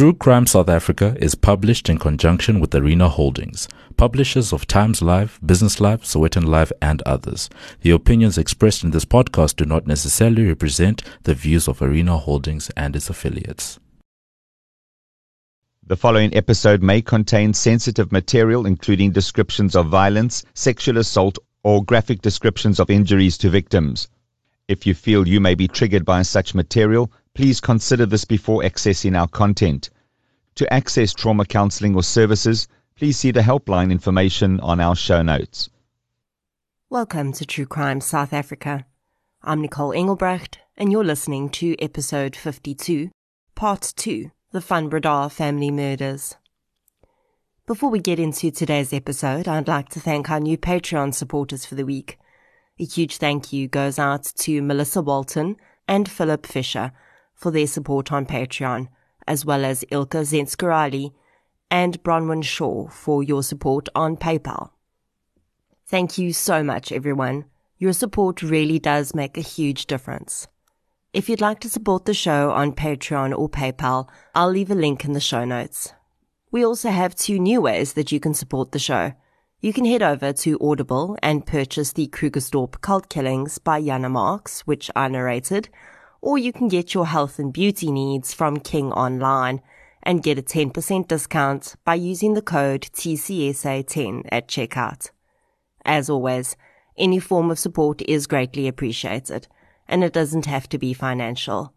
True Crime South Africa is published in conjunction with Arena Holdings, publishers of Times Live, Business Live, Sowetan Live, and others. The opinions expressed in this podcast do not necessarily represent the views of Arena Holdings and its affiliates. The following episode may contain sensitive material, including descriptions of violence, sexual assault, or graphic descriptions of injuries to victims. If you feel you may be triggered by such material, Please consider this before accessing our content. To access trauma counseling or services, please see the helpline information on our show notes. Welcome to True Crime South Africa. I'm Nicole Engelbrecht, and you're listening to episode 52, part 2 The Van Breda Family Murders. Before we get into today's episode, I'd like to thank our new Patreon supporters for the week. A huge thank you goes out to Melissa Walton and Philip Fisher for their support on Patreon, as well as Ilka Zenskarali and Bronwyn Shaw for your support on PayPal. Thank you so much, everyone. Your support really does make a huge difference. If you'd like to support the show on Patreon or PayPal, I'll leave a link in the show notes. We also have two new ways that you can support the show. You can head over to Audible and purchase the Krugersdorp Cult Killings by Jana Marx, which I narrated, or you can get your health and beauty needs from King Online and get a 10% discount by using the code TCSA10 at checkout. As always, any form of support is greatly appreciated, and it doesn't have to be financial.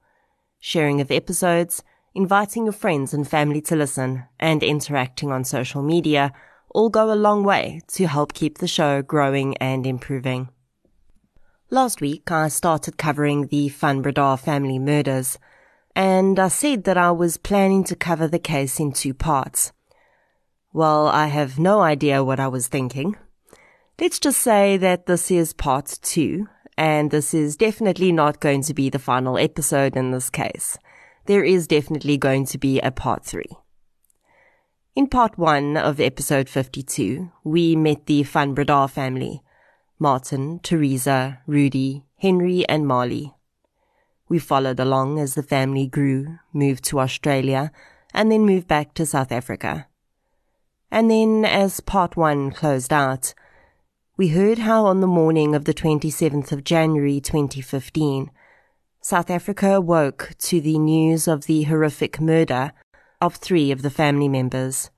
Sharing of episodes, inviting your friends and family to listen, and interacting on social media all go a long way to help keep the show growing and improving. Last week, I started covering the Van family murders, and I said that I was planning to cover the case in two parts. Well, I have no idea what I was thinking. Let's just say that this is part two, and this is definitely not going to be the final episode in this case. There is definitely going to be a part three. In part one of episode 52, we met the Van family, Martin, Teresa, Rudy, Henry, and Marley. We followed along as the family grew, moved to Australia, and then moved back to South Africa. And then, as part one closed out, we heard how on the morning of the 27th of January 2015, South Africa awoke to the news of the horrific murder of three of the family members.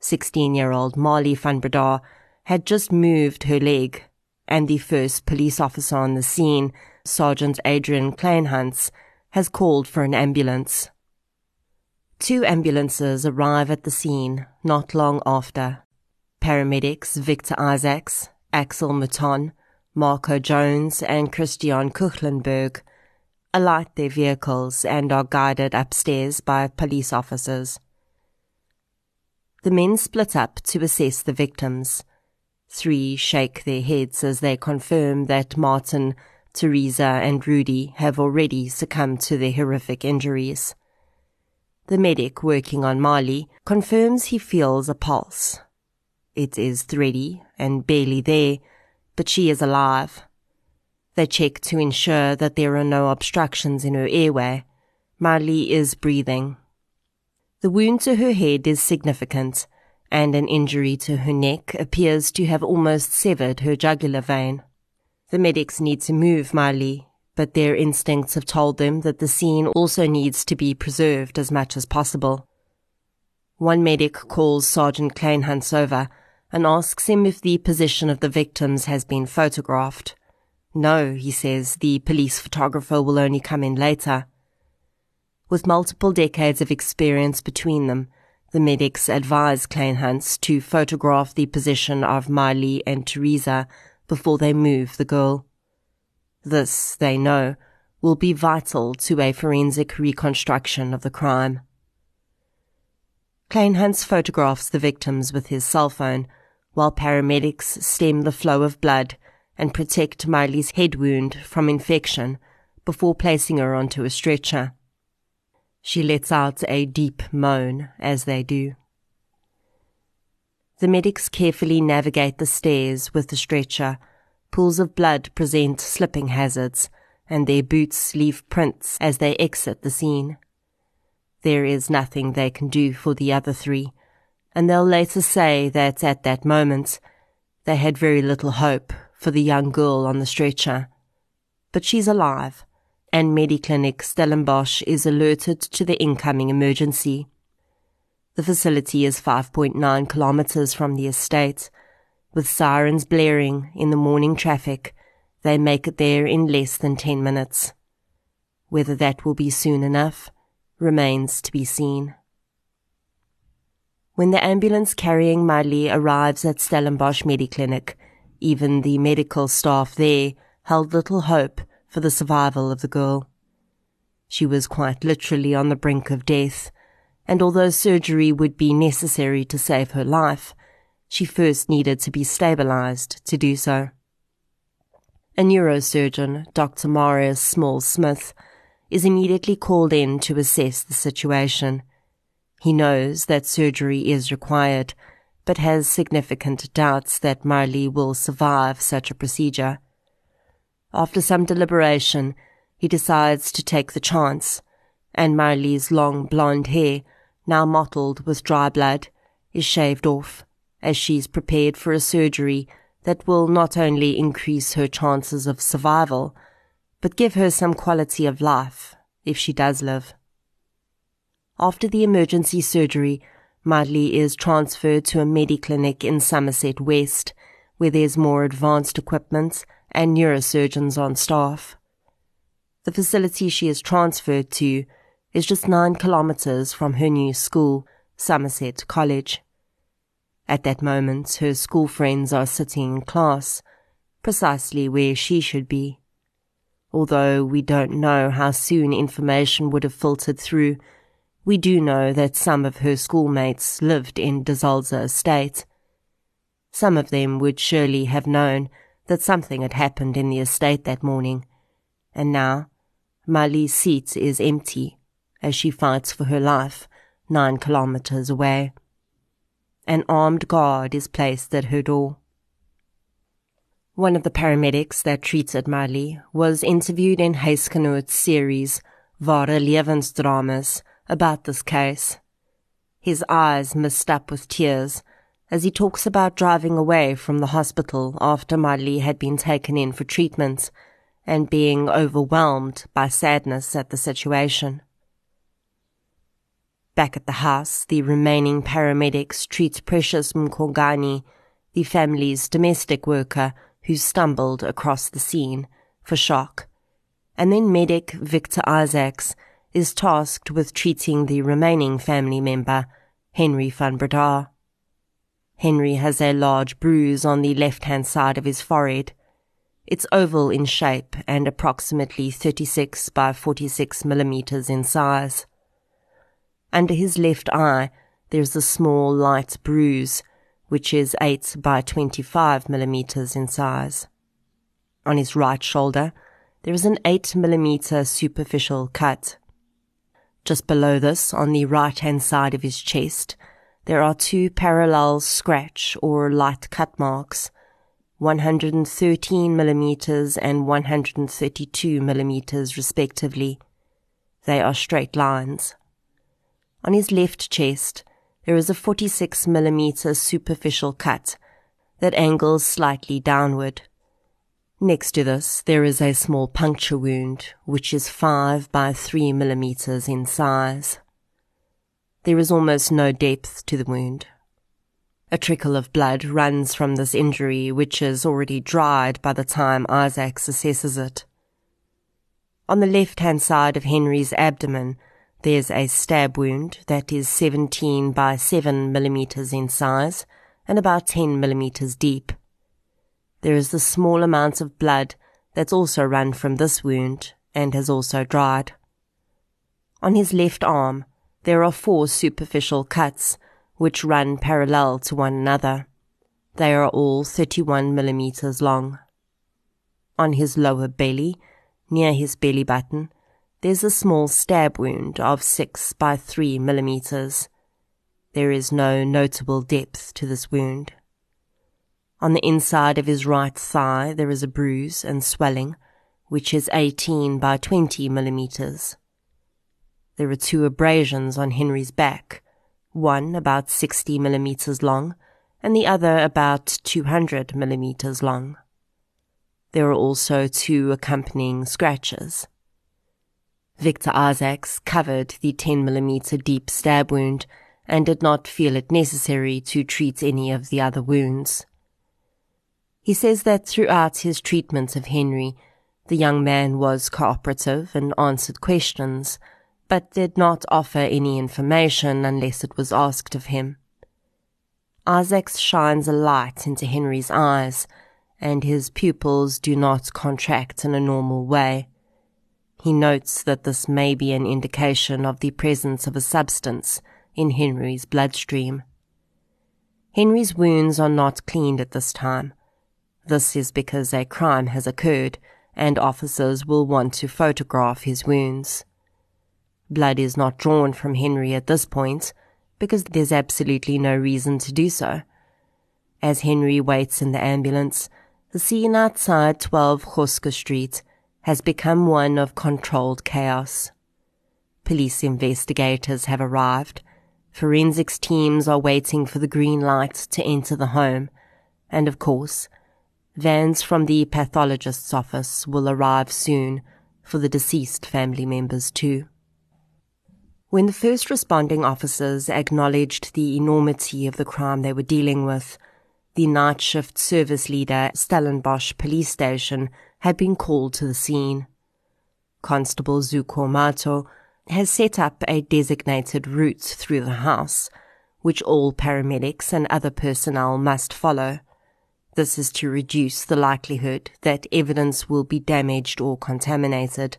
16 year old Marley van Breda had just moved her leg and the first police officer on the scene, Sergeant Adrian Kleinhans, has called for an ambulance. Two ambulances arrive at the scene not long after. Paramedics Victor Isaacs, Axel Mouton, Marco Jones, and Christian Kuchlenberg alight their vehicles and are guided upstairs by police officers. The men split up to assess the victims. Three shake their heads as they confirm that Martin, Teresa, and Rudy have already succumbed to their horrific injuries. The medic working on Marley confirms he feels a pulse. It is thready and barely there, but she is alive. They check to ensure that there are no obstructions in her airway. Marley is breathing. The wound to her head is significant and an injury to her neck appears to have almost severed her jugular vein. The medics need to move Marley, but their instincts have told them that the scene also needs to be preserved as much as possible. One medic calls Sergeant Kleinhans over and asks him if the position of the victims has been photographed. No, he says, the police photographer will only come in later. With multiple decades of experience between them, the medics advised Kleinhans to photograph the position of Marley and Teresa before they move the girl. This, they know, will be vital to a forensic reconstruction of the crime. Kleinhans photographs the victims with his cell phone, while paramedics stem the flow of blood and protect Marley's head wound from infection before placing her onto a stretcher. She lets out a deep moan as they do. The medics carefully navigate the stairs with the stretcher. Pools of blood present slipping hazards, and their boots leave prints as they exit the scene. There is nothing they can do for the other three, and they'll later say that at that moment they had very little hope for the young girl on the stretcher. But she's alive, and Mediclinic Stellenbosch is alerted to the incoming emergency. The facility is 5.9 kilometers from the estate. With sirens blaring in the morning traffic, they make it there in less than 10 minutes. Whether that will be soon enough remains to be seen. When the ambulance carrying Marley arrives at Stellenbosch Mediclinic, even the medical staff there held little hope for the survival of the girl. She was quite literally on the brink of death, and although surgery would be necessary to save her life, she first needed to be stabilized to do so. A neurosurgeon, Dr. Marius Small Smith, is immediately called in to assess the situation. He knows that surgery is required, but has significant doubts that Marley will survive such a procedure. After some deliberation, he decides to take the chance, and Marley's long blonde hair, now mottled with dry blood, is shaved off, as she's prepared for a surgery that will not only increase her chances of survival, but give her some quality of life if she does live. After the emergency surgery, Marley is transferred to a mediclinic in Somerset West, where there's more advanced equipment and neurosurgeons on staff. The facility she is transferred to is just nine kilometres from her new school, Somerset College. At that moment, her school friends are sitting in class, precisely where she should be. Although we don't know how soon information would have filtered through, we do know that some of her schoolmates lived in De Zalze estate. Some of them would surely have known that something had happened in the estate that morning, and now Marley's seat is empty as she fights for her life nine kilometers away. An armed guard is placed at her door. One of the paramedics that treated Marley was interviewed in Huisgenoot's series Ware Levensdramas about this case. His eyes mist up with tears as he talks about driving away from the hospital after Marley had been taken in for treatment and being overwhelmed by sadness at the situation. Back at the house, the remaining paramedics treat Precious Mkongani, the family's domestic worker who stumbled across the scene, for shock. And then medic Victor Isaacs is tasked with treating the remaining family member, Henry van Breda. Henry has a large bruise on the left-hand side of his forehead. It's oval in shape and approximately 36 by 46 millimeters in size. Under his left eye, there's a small light bruise, which is 8 by 25 millimeters in size. On his right shoulder, there is an 8 millimeter superficial cut. Just below this, on the right hand side of his chest, there are two parallel scratch or light cut marks, 113 millimeters and 132 millimeters respectively. They are straight lines. On his left chest, there is a 46 millimeter superficial cut that angles slightly downward. Next to this, there is a small puncture wound, which is 5 by 3 millimeters in size. There is almost no depth to the wound. A trickle of blood runs from this injury, which is already dried by the time Isaac assesses it. On the left hand side of Henry's abdomen, there's a stab wound that is 17 by 7 millimeters in size and about 10 millimeters deep. There is the small amount of blood that's also run from this wound and has also dried. On his left arm, there are four superficial cuts which run parallel to one another. They are all 31 millimeters long. On his lower belly, near his belly button, there's a small stab wound of 6 by 3 millimeters. There is no notable depth to this wound. On the inside of his right thigh, there is a bruise and swelling, which is 18 by 20 millimeters. There were two abrasions on Henry's back, one about 60 millimeters long and the other about 200 millimeters long. There were also two accompanying scratches. Victor Isaacs covered the 10 millimeter deep stab wound and did not feel it necessary to treat any of the other wounds. He says that throughout his treatment of Henry, the young man was cooperative and answered questions, but did not offer any information unless it was asked of him. Isaacs shines a light into Henry's eyes, and his pupils do not contract in a normal way. He notes that this may be an indication of the presence of a substance in Henry's bloodstream. Henry's wounds are not cleaned at this time. This is because a crime has occurred and officers will want to photograph his wounds. Blood is not drawn from Henry at this point because there's absolutely no reason to do so. As Henry waits in the ambulance, the scene outside 12 Goske Street has become one of controlled chaos. Police investigators have arrived. Forensics teams are waiting for the green light to enter the home. And of course, vans from the pathologist's office will arrive soon for the deceased family members too. When the first responding officers acknowledged the enormity of the crime they were dealing with, the night shift service leader Stellenbosch police station had been called to the scene. Constable Zuko Mato has set up a designated route through the house, which all paramedics and other personnel must follow. This is to reduce the likelihood that evidence will be damaged or contaminated.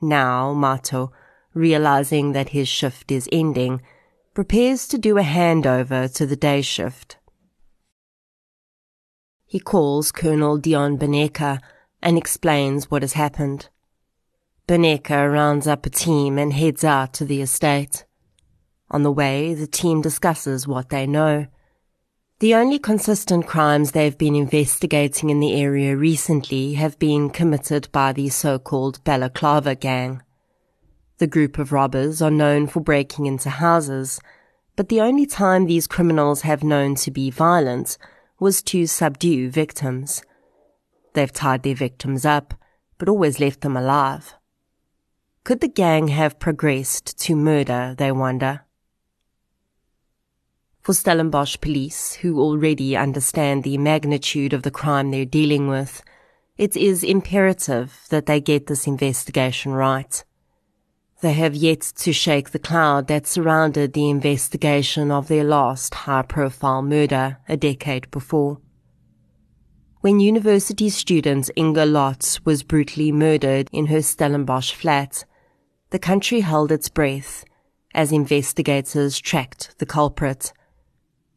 Now, Mato, realizing that his shift is ending, prepares to do a handover to the day shift. He calls Colonel Dion Beneke and explains what has happened. Beneke rounds up a team and heads out to the estate. On the way, the team discusses what they know. The only consistent crimes they've been investigating in the area recently have been committed by the so-called Balaclava gang. The group of robbers are known for breaking into houses, but the only time these criminals have known to be violent was to subdue victims. They've tied their victims up, but always left them alive. Could the gang have progressed to murder, they wonder? For Stellenbosch police, who already understand the magnitude of the crime they're dealing with, it is imperative that they get this investigation right. They have yet to shake the cloud that surrounded the investigation of their last high profile murder a decade before. When university student Inge Lotz was brutally murdered in her Stellenbosch flat, the country held its breath as investigators tracked the culprit.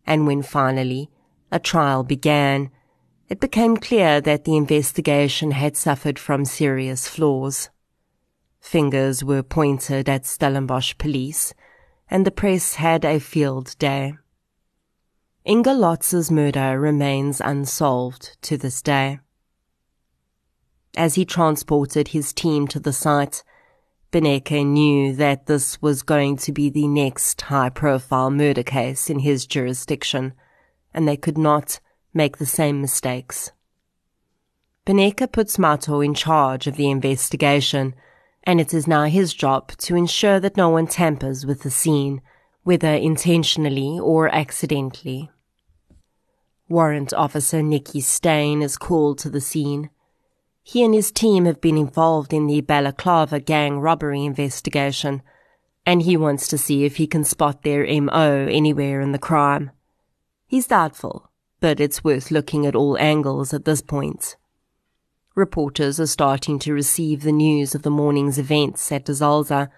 And when finally a trial began, it became clear that the investigation had suffered from serious flaws. Fingers were pointed at Stellenbosch police, and the press had a field day. Inge Lotz's murder remains unsolved to this day. As he transported his team to the site, Beneke knew that this was going to be the next high profile murder case in his jurisdiction, and they could not make the same mistakes. Beneke puts Mato in charge of the investigation and it is now his job to ensure that no one tampers with the scene, whether intentionally or accidentally. Warrant Officer Nicky Stain is called to the scene. He and his team have been involved in the Balaclava gang robbery investigation, and he wants to see if he can spot their MO anywhere in the crime. He's doubtful, but it's worth looking at all angles at this point. Reporters are starting to receive the news of the morning's events at De Zalze,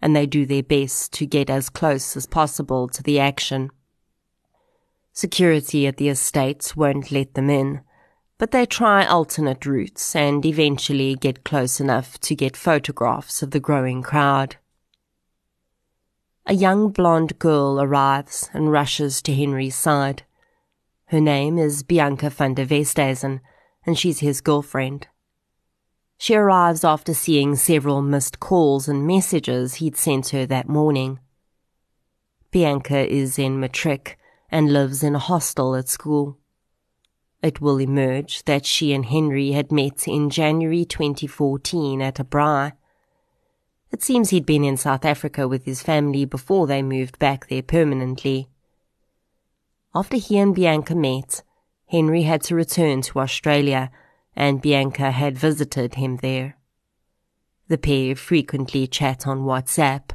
and they do their best to get as close as possible to the action. Security at the estates won't let them in, but they try alternate routes and eventually get close enough to get photographs of the growing crowd. A young blonde girl arrives and rushes to Henry's side. Her name is Bianca van der Westhuizen, and she's his girlfriend. She arrives after seeing several missed calls and messages he'd sent her that morning. Bianca is in matric and lives in a hostel at school. It will emerge that she and Henry had met in January 2014 at a braai. It seems he'd been in South Africa with his family before they moved back there permanently. After he and Bianca met, Henry had to return to Australia and Bianca had visited him there. The pair frequently chat on WhatsApp,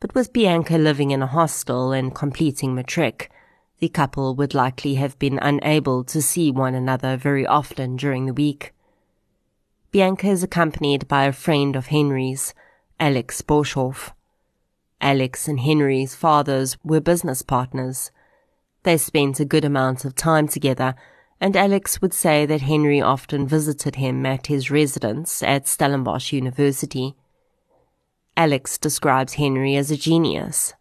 but with Bianca living in a hostel and completing matric, the couple would likely have been unable to see one another very often during the week. Bianca is accompanied by a friend of Henry's, Alex Boshoff. Alex and Henry's fathers were business partners. They spent a good amount of time together and Alex would say that Henry often visited him at his residence at Stellenbosch University. Alex describes Henry as a genius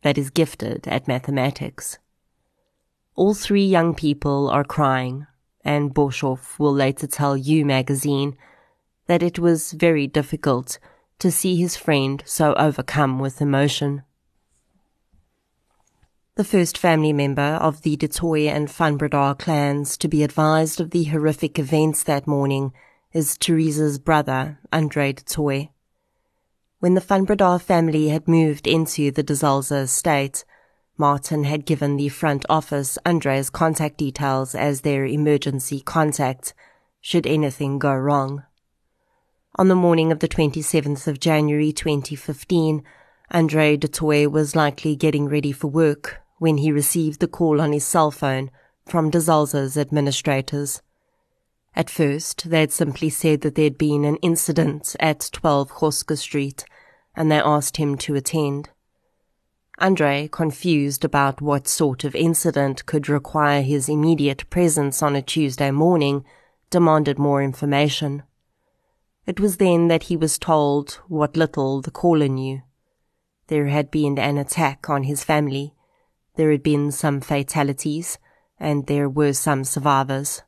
that is gifted at mathematics. All three young people are crying, and Boshoff will later tell You magazine that it was very difficult to see his friend so overcome with emotion. The first family member of the du Toit and Van Breda clans to be advised of the horrific events that morning is Teresa's brother, Andre du Toit. When the Van Breda family had moved into the De Zalze estate, Martin had given the front office Andre's contact details as their emergency contact, should anything go wrong. On the morning of the 27th of January 2015, Andre du Toit was likely getting ready for work when he received the call on his cell phone from De Zalze's administrators. At first, they had simply said that there had been an incident at 12 Goske Street, and they asked him to attend. Andre, confused about what sort of incident could require his immediate presence on a Tuesday morning, demanded more information. It was then that he was told what little the caller knew. There had been an attack on his family, there had been some fatalities, and there were some survivors.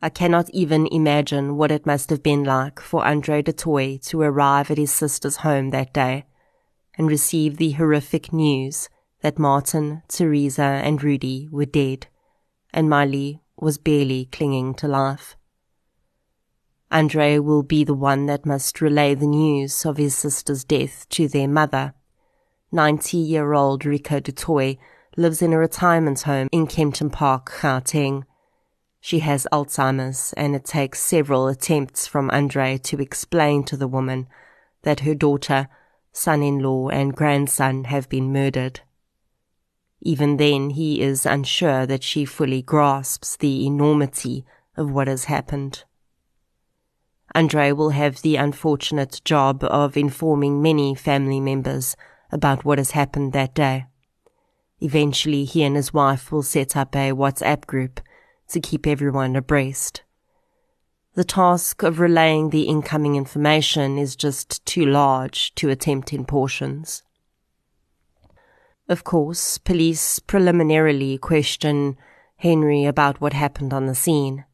I cannot even imagine what it must have been like for Andre du Toit to arrive at his sister's home that day and receive the horrific news that Martin, Teresa, and Rudy were dead, and Marley was barely clinging to life. Andre will be the one that must relay the news of his sister's death to their mother 90 year old Rika du Toit lives in a retirement home in Kempton Park, Gauteng. She has Alzheimer's, and it takes several attempts from Andre to explain to the woman that her daughter, son in law, and grandson have been murdered. Even then, he is unsure that she fully grasps the enormity of what has happened. Andre will have the unfortunate job of informing many family members about what has happened that day. Eventually, he and his wife will set up a WhatsApp group to keep everyone abreast. The task of relaying the incoming information is just too large to attempt in portions. Of course, police preliminarily question Henry about what happened on the scene.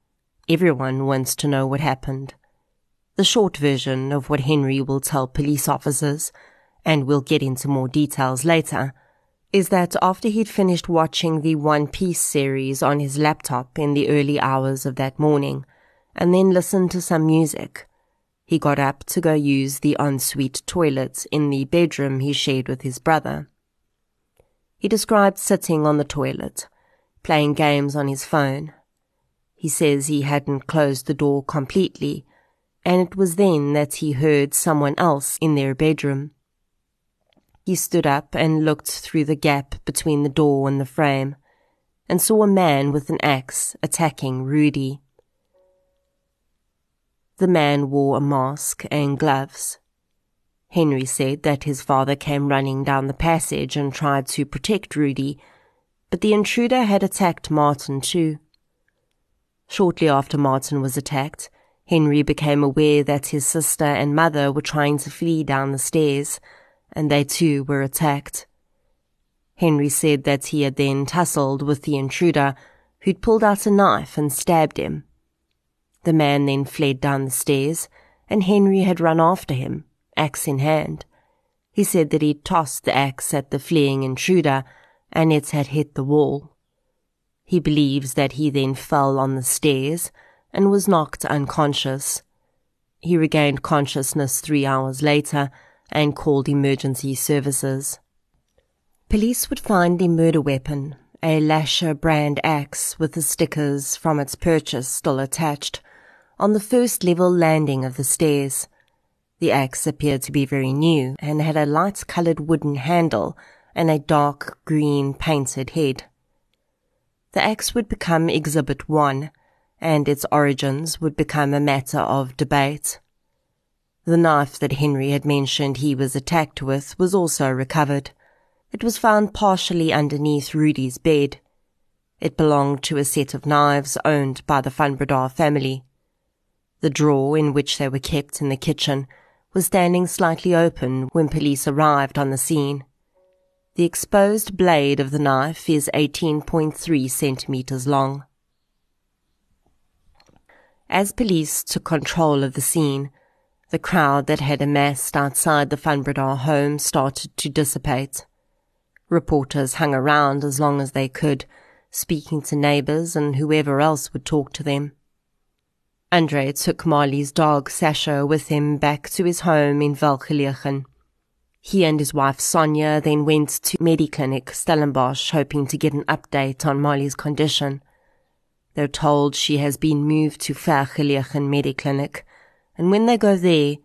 Everyone wants to know what happened. The short version of what Henry will tell police officers and we'll get into more details later, is that after he'd finished watching the One Piece series on his laptop in the early hours of that morning, and then listened to some music, he got up to go use the ensuite toilet in the bedroom he shared with his brother. He described sitting on the toilet, playing games on his phone. He says he hadn't closed the door completely, and it was then that he heard someone else in their bedroom. He stood up and looked through the gap between the door and the frame, and saw a man with an axe attacking Rudy. The man wore a mask and gloves. Henry said that his father came running down the passage and tried to protect Rudy, but the intruder had attacked Martin too. Shortly after Martin was attacked, Henry became aware that his sister and mother were trying to flee down the stairs, and they too were attacked. Henry said that he had then tussled with the intruder, who'd pulled out a knife and stabbed him. The man then fled down the stairs, and Henry had run after him, axe in hand. He said that he'd tossed the axe at the fleeing intruder, and it had hit the wall. He believes that he then fell on the stairs and was knocked unconscious. He regained consciousness three hours later and called emergency services. Police would find the murder weapon, a Lasher brand axe with the stickers from its purchase still attached, on the first level landing of the stairs. The axe appeared to be very new and had a light colored wooden handle and a dark green painted head. The axe would become Exhibit 1, and its origins would become a matter of debate. The knife that Henry had mentioned he was attacked with was also recovered. It was found partially underneath Rudy's bed. It belonged to a set of knives owned by the Van family. The drawer in which they were kept in the kitchen was standing slightly open when police arrived on the scene. The exposed blade of the knife is 18.3 centimeters long. As police took control of the scene, the crowd that had amassed outside the Van home started to dissipate. Reporters hung around as long as they could, speaking to neighbors and whoever else would talk to them. Andre took Marley's dog Sasha with him back to his home in Welgelegen. He and his wife Sonia then went to Mediclinic Stellenbosch hoping to get an update on Molly's condition. They're told she has been moved to Vergelegen Mediclinic, and when they go there,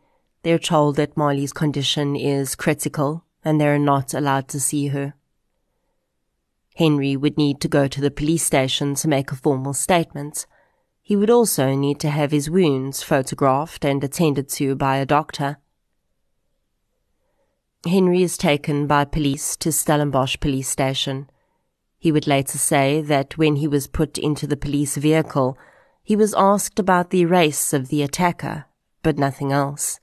they're told that Molly's condition is critical and they're not allowed to see her. Henry would need to go to the police station to make a formal statement. He would also need to have his wounds photographed and attended to by a doctor. Henry is taken by police to Stellenbosch police station. He would later say that when he was put into the police vehicle, he was asked about the race of the attacker, but nothing else.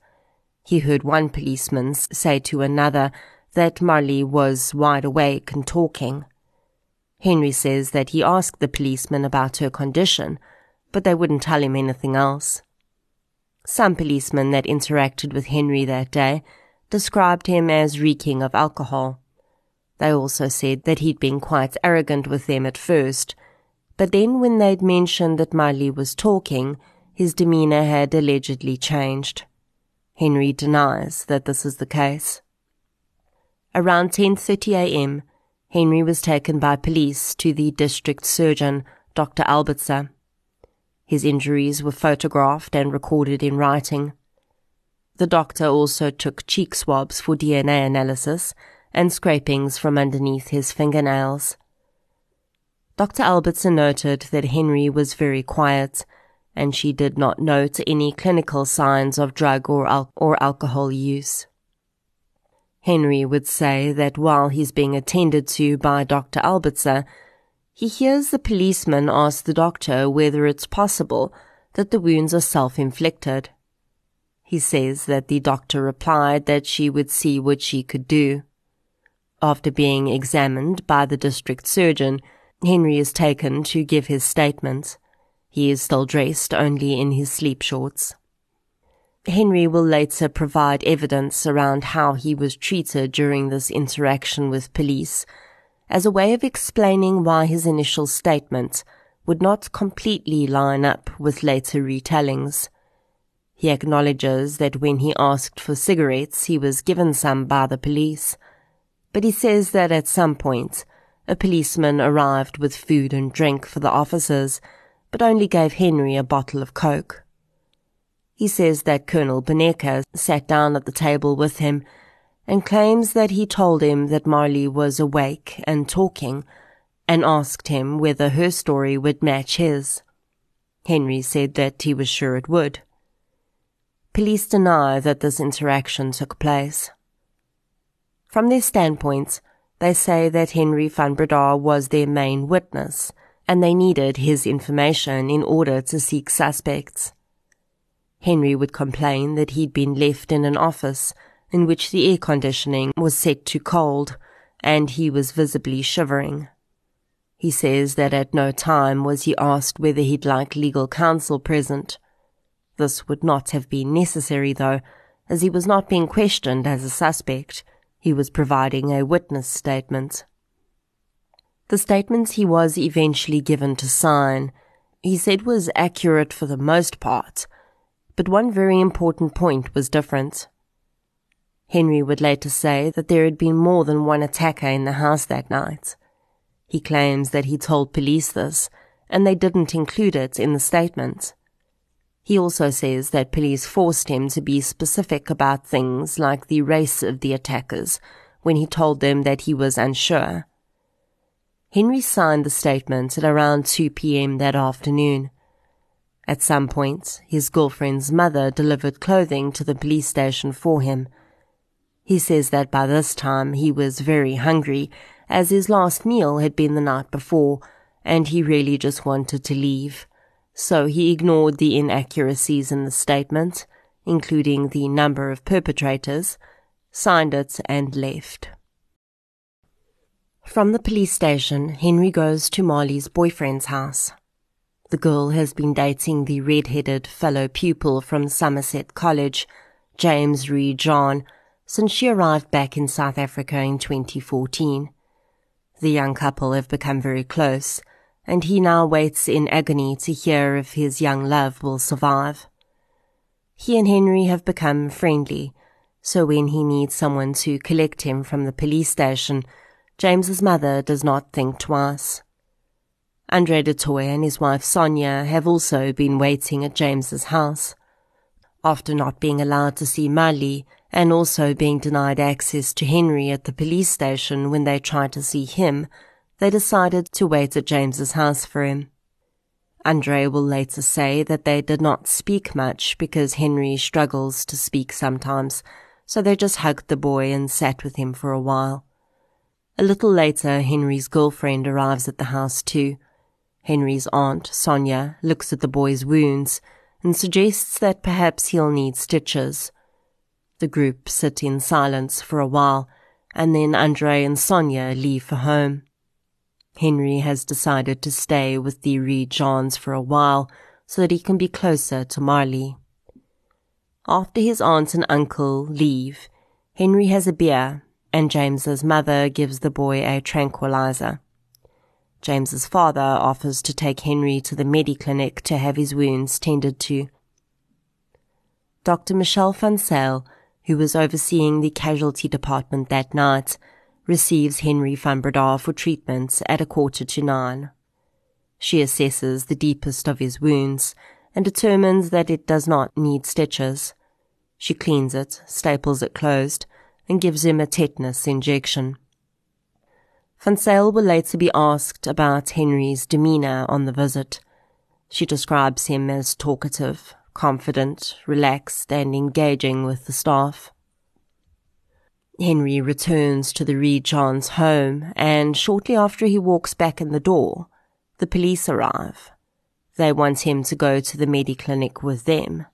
He heard one policeman say to another that Marley was wide awake and talking. Henry says that he asked the policeman about her condition, but they wouldn't tell him anything else. Some policemen that interacted with Henry that day described him as reeking of alcohol. They also said that he'd been quite arrogant with them at first, but then when they'd mentioned that Marley was talking, his demeanor had allegedly changed. Henry denies that this is the case. Around 10:30 a.m., Henry was taken by police to the district surgeon, Dr. Albertser. His injuries were photographed and recorded in writing. The doctor also took cheek swabs for DNA analysis and scrapings from underneath his fingernails. Dr. Albertson noted that Henry was very quiet, and she did not note any clinical signs of drug or, al- or alcohol use. Henry would say that while he's being attended to by Dr. Albertson, he hears the policeman ask the doctor whether it's possible that the wounds are self-inflicted. He says that the doctor replied that she would see what she could do. After being examined by the district surgeon, Henry is taken to give his statement. He is still dressed only in his sleep shorts. Henry will later provide evidence around how he was treated during this interaction with police as a way of explaining why his initial statement would not completely line up with later retellings. He acknowledges that when he asked for cigarettes, he was given some by the police. But he says that at some point, a policeman arrived with food and drink for the officers, but only gave Henry a bottle of coke. He says that Colonel Beneke sat down at the table with him and claims that he told him that Marley was awake and talking and asked him whether her story would match his. Henry said that he was sure it would. Police deny that this interaction took place. From their standpoint, they say that Henry van Breda was their main witness, and they needed his information in order to seek suspects. Henry would complain that he'd been left in an office in which the air conditioning was set to cold, and he was visibly shivering. He says that at no time was he asked whether he'd like legal counsel present – This would not have been necessary, though, as he was not being questioned as a suspect. He was providing a witness statement. The statements he was eventually given to sign, he said was accurate for the most part, but one very important point was different. Henry would later say that there had been more than one attacker in the house that night. He claims that he told police this, and they didn't include it in the statement. He also says that police forced him to be specific about things like the race of the attackers when he told them that he was unsure. Henry signed the statement at around 2 p.m. that afternoon. At some point, his girlfriend's mother delivered clothing to the police station for him. He says that by this time he was very hungry, as his last meal had been the night before, and he really just wanted to leave so he ignored the inaccuracies in the statement, including the number of perpetrators, signed it, and left. From the police station, Henry goes to Marley's boyfriend's house. The girl has been dating the red-headed fellow pupil from Somerset College, James Reed John, since she arrived back in South Africa in 2014. The young couple have become very close, and he now waits in agony to hear if his young love will survive. He and Henry have become friendly, so when he needs someone to collect him from the police station, James's mother does not think twice. Andre du Toit and his wife Sonia have also been waiting at James's house. After not being allowed to see Marley and also being denied access to Henry at the police station when they tried to see him, they decided to wait at James's house for him. Andre will later say that they did not speak much because Henry struggles to speak sometimes, so they just hugged the boy and sat with him for a while. A little later, Henry's girlfriend arrives at the house too. Henry's aunt, Sonia, looks at the boy's wounds and suggests that perhaps he'll need stitches. The group sit in silence for a while, and then Andre and Sonia leave for home. Henry has decided to stay with the Reed Johns for a while so that he can be closer to Marley. After his aunt and uncle leave, Henry has a beer and James's mother gives the boy a tranquilizer. James's father offers to take Henry to the Mediclinic to have his wounds tended to. Dr. Michelle Zyl, who was overseeing the casualty department that night, receives Henry van for treatment at a quarter to nine. She assesses the deepest of his wounds and determines that it does not need stitches. She cleans it, staples it closed, and gives him a tetanus injection. Van Zyl will later be asked about Henry's demeanor on the visit. She describes him as talkative, confident, relaxed, and engaging with the staff. Henry returns to the Reed home, and shortly after he walks back in the door, the police arrive. They want him to go to the Mediclinic with them.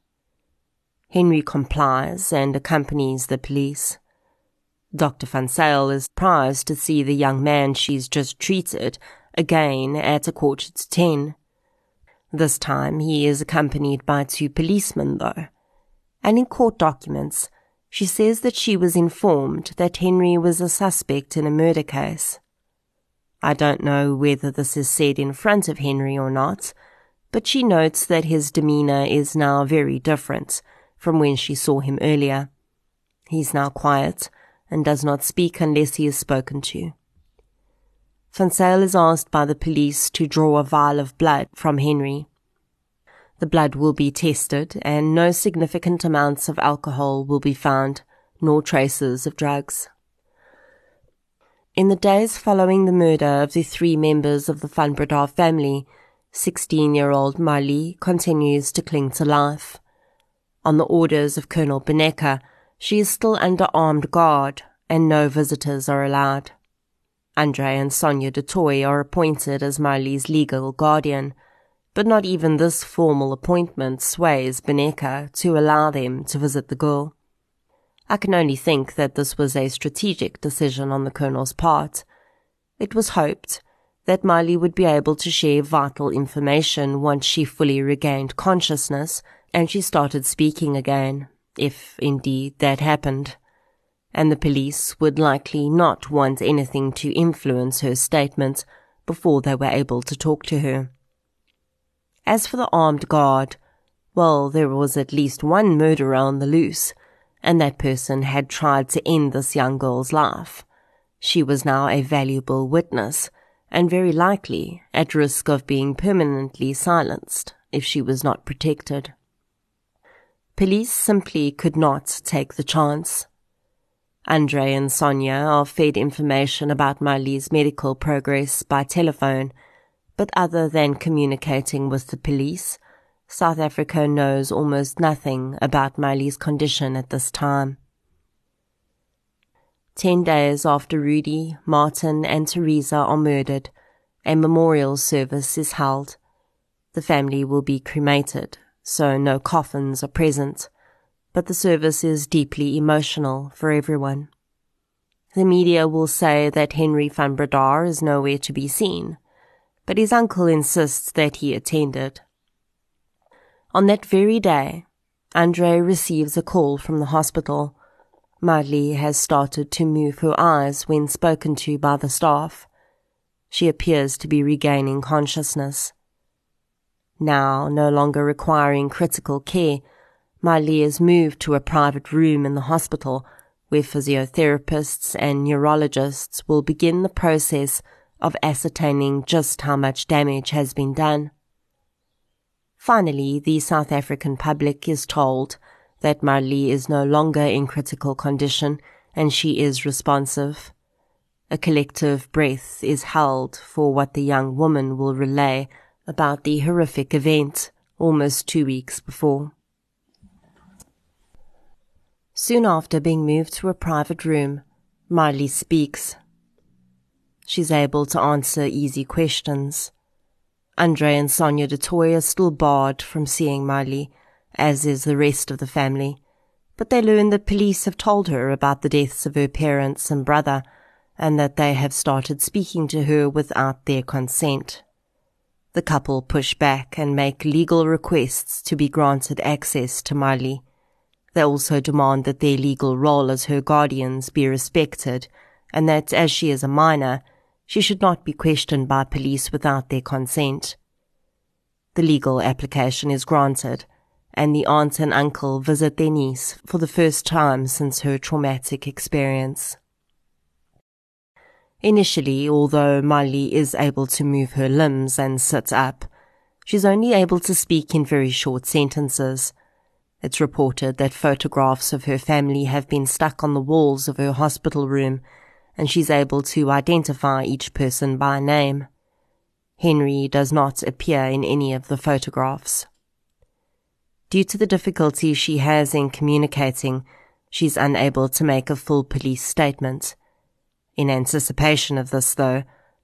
Henry complies and accompanies the police. Dr. Van Zyl is surprised to see the young man she's just treated again at a quarter to ten. This time he is accompanied by two policemen, though, and in court documents, she says that she was informed that Henry was a suspect in a murder case. I don't know whether this is said in front of Henry or not, but she notes that his demeanor is now very different from when she saw him earlier. He's now quiet and does not speak unless he is spoken to. Zyl is asked by the police to draw a vial of blood from Henry. The blood will be tested and no significant amounts of alcohol will be found, nor traces of drugs. In the days following the murder of the three members of the Van Breda family, 16-year-old Marley continues to cling to life. On the orders of Colonel Beneke, she is still under armed guard and no visitors are allowed. Andre and Sonia du Toit are appointed as Marley's legal guardian – but not even this formal appointment sways Beneke to allow them to visit the girl. I can only think that this was a strategic decision on the Colonel's part. It was hoped that Marley would be able to share vital information once she fully regained consciousness and she started speaking again, if indeed that happened. And the police would likely not want anything to influence her statements before they were able to talk to her. As for the armed guard, well, there was at least one murderer on the loose, and that person had tried to end this young girl's life. She was now a valuable witness, and very likely at risk of being permanently silenced if she was not protected. Police simply could not take the chance. Andre and Sonia are fed information about Marley's medical progress by telephone, but other than communicating with the police, South Africa knows almost nothing about Marley's condition at this time. Ten days after Rudy, Martin, and Teresa are murdered, a memorial service is held. The family will be cremated, so no coffins are present, but the service is deeply emotional for everyone. The media will say that Henry van Breda is nowhere to be seen, but his uncle insists that he attended. On that very day, Andre receives a call from the hospital. Marley has started to move her eyes when spoken to by the staff. She appears to be regaining consciousness. Now, no longer requiring critical care, Marley is moved to a private room in the hospital where physiotherapists and neurologists will begin the process of ascertaining just how much damage has been done. Finally, the South African public is told that Marley is no longer in critical condition and she is responsive. A collective breath is held for what the young woman will relay about the horrific event almost two weeks before. Soon after being moved to a private room, Marley speaks. She's able to answer easy questions. Andre and Sonia du Toit are still barred from seeing Marley, as is the rest of the family, but they learn that police have told her about the deaths of her parents and brother and that they have started speaking to her without their consent. The couple push back and make legal requests to be granted access to Marley. They also demand that their legal role as her guardians be respected and that, as she is a minor, she should not be questioned by police without their consent. The legal application is granted, and the aunt and uncle visit their niece for the first time since her traumatic experience. Initially, although Marley is able to move her limbs and sit up, she's only able to speak in very short sentences. It's reported that photographs of her family have been stuck on the walls of her hospital room, and she's able to identify each person by name. Henry does not appear in any of the photographs. Due to the difficulty she has in communicating, she's unable to make a full police statement. In anticipation of this, though,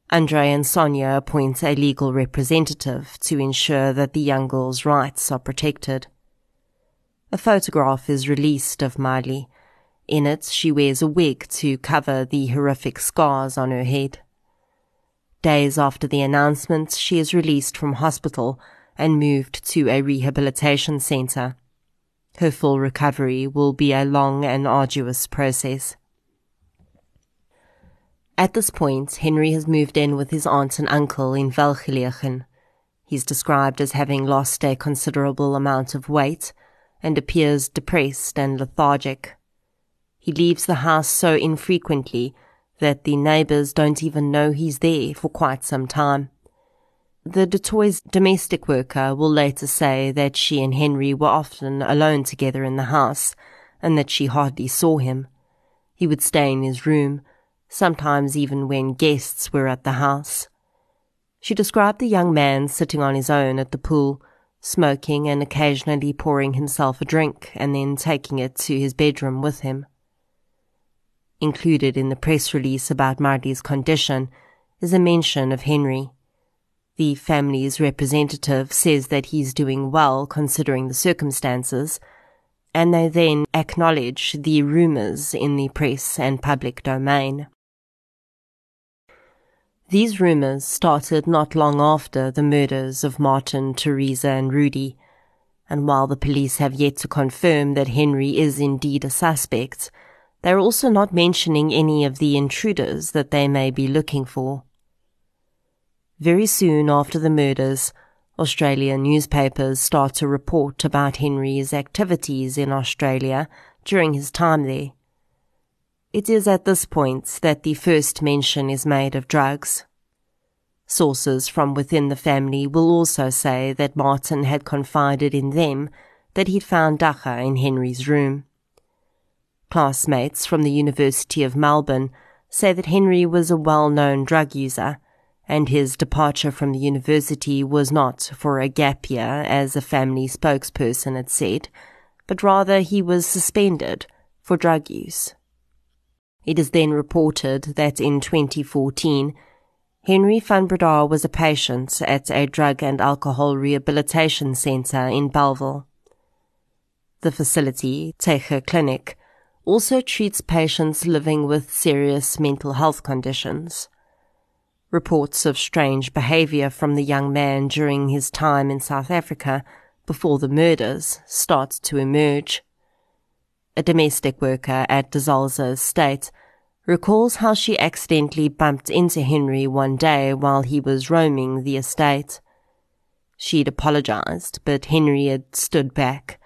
Andre and Sonia appoint a legal representative to ensure that the young girl's rights are protected. A photograph is released of Marley. In it, she wears a wig to cover the horrific scars on her head. Days after the announcement, she is released from hospital and moved to a rehabilitation center. Her full recovery will be a long and arduous process. At this point, Henry has moved in with his aunt and uncle in Velgelegen. He's described as having lost a considerable amount of weight and appears depressed and lethargic. He leaves the house so infrequently that the neighbors don't even know he's there for quite some time. The Toit's domestic worker will later say that she and Henry were often alone together in the house and that she hardly saw him. He would stay in his room, sometimes even when guests were at the house. She described the young man sitting on his own at the pool, smoking and occasionally pouring himself a drink and then taking it to his bedroom with him. Included in the press release about Marley's condition is a mention of Henry. The family's representative says that he's doing well considering the circumstances, and they then acknowledge the rumors in the press and public domain. These rumors started not long after the murders of Martin, Teresa, and Rudy. and while the police have yet to confirm that Henry is indeed a suspect, they're also not mentioning any of the intruders that they may be looking for. Very soon after the murders, Australian newspapers start to report about Henry's activities in Australia during his time there. It is at this point that the first mention is made of drugs. Sources from within the family will also say that Martin had confided in them that he'd found dagga in Henry's room. Classmates from the University of Melbourne say that Henry was a well-known drug user and his departure from the university was not for a gap year as a family spokesperson had said, but rather he was suspended for drug use. It is then reported that in 2014 Henry van Breda was a patient at a drug and alcohol rehabilitation center in Bellville. The facility, Teche Clinic, also treats patients living with serious mental health conditions. Reports of strange behavior from the young man during his time in South Africa before the murders start to emerge. A domestic worker at De estate recalls how she accidentally bumped into Henry one day while he was roaming the estate. She'd apologized, but Henry had stood back,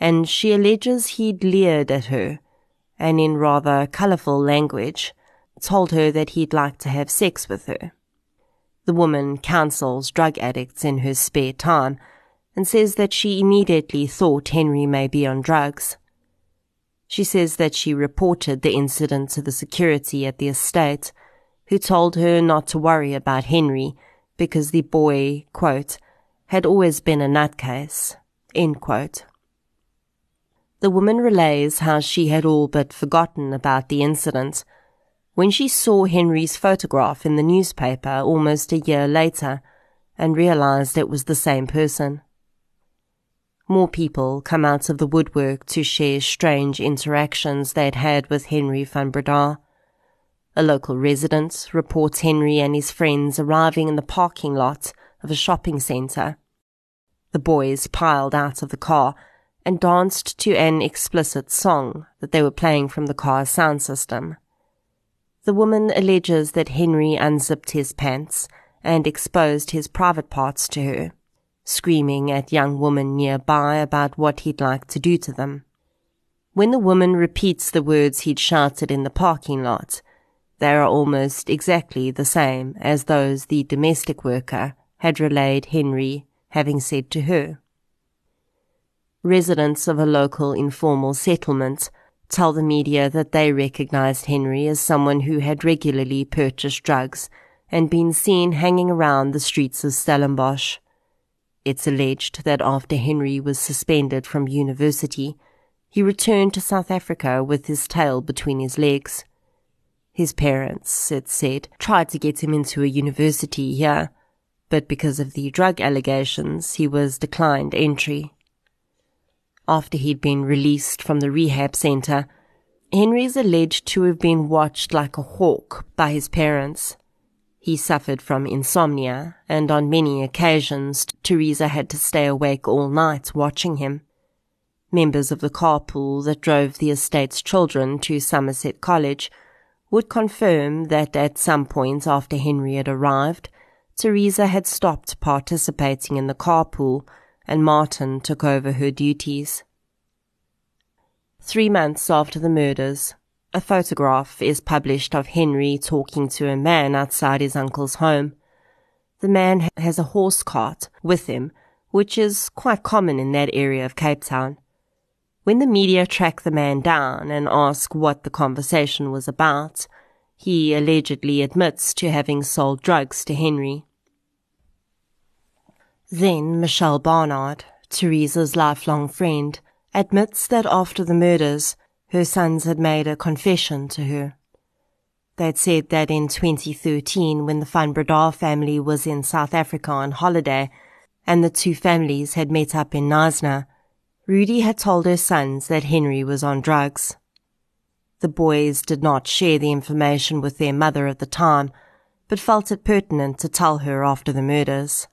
and she alleges he'd leered at her, and in rather colourful language, told her that he'd like to have sex with her. The woman counsels drug addicts in her spare time and says that she immediately thought Henry may be on drugs. She says that she reported the incident to the security at the estate, who told her not to worry about Henry because the boy, quote, had always been a nutcase, end quote. The woman relays how she had all but forgotten about the incident when she saw Henry's photograph in the newspaper almost a year later and realized it was the same person. More people come out of the woodwork to share strange interactions they'd had with Henry van Breda. A local resident reports Henry and his friends arriving in the parking lot of a shopping centre. The boys piled out of the car and danced to an explicit song that they were playing from the car's sound system. The woman alleges that Henry unzipped his pants and exposed his private parts to her screaming at young women nearby about what he'd like to do to them. When the woman repeats the words he'd shouted in the parking lot, they are almost exactly the same as those the domestic worker had relayed Henry having said to her. Residents of a local informal settlement tell the media that they recognized Henry as someone who had regularly purchased drugs and been seen hanging around the streets of Stellenbosch. It's alleged that after Henry was suspended from university, he returned to South Africa with his tail between his legs. His parents, it said, tried to get him into a university here, but because of the drug allegations, he was declined entry. After he'd been released from the rehab center, Henry is alleged to have been watched like a hawk by his parents. He suffered from insomnia, and on many occasions Teresa had to stay awake all night watching him. Members of the carpool that drove the estate's children to Somerset College would confirm that at some point after Henry had arrived, Teresa had stopped participating in the carpool and Martin took over her duties. Three months after the murders, a photograph is published of Henry talking to a man outside his uncle's home. The man has a horse cart with him, which is quite common in that area of Cape Town. When the media track the man down and ask what the conversation was about, he allegedly admits to having sold drugs to Henry. Then Michelle Barnard, Teresa's lifelong friend, admits that after the murders, her sons had made a confession to her. They'd said that in 2013, when the Van Breda family was in South Africa on holiday, and the two families had met up in Knysna, Rudy had told her sons that Henry was on drugs. The boys did not share the information with their mother at the time, but felt it pertinent to tell her after the murders.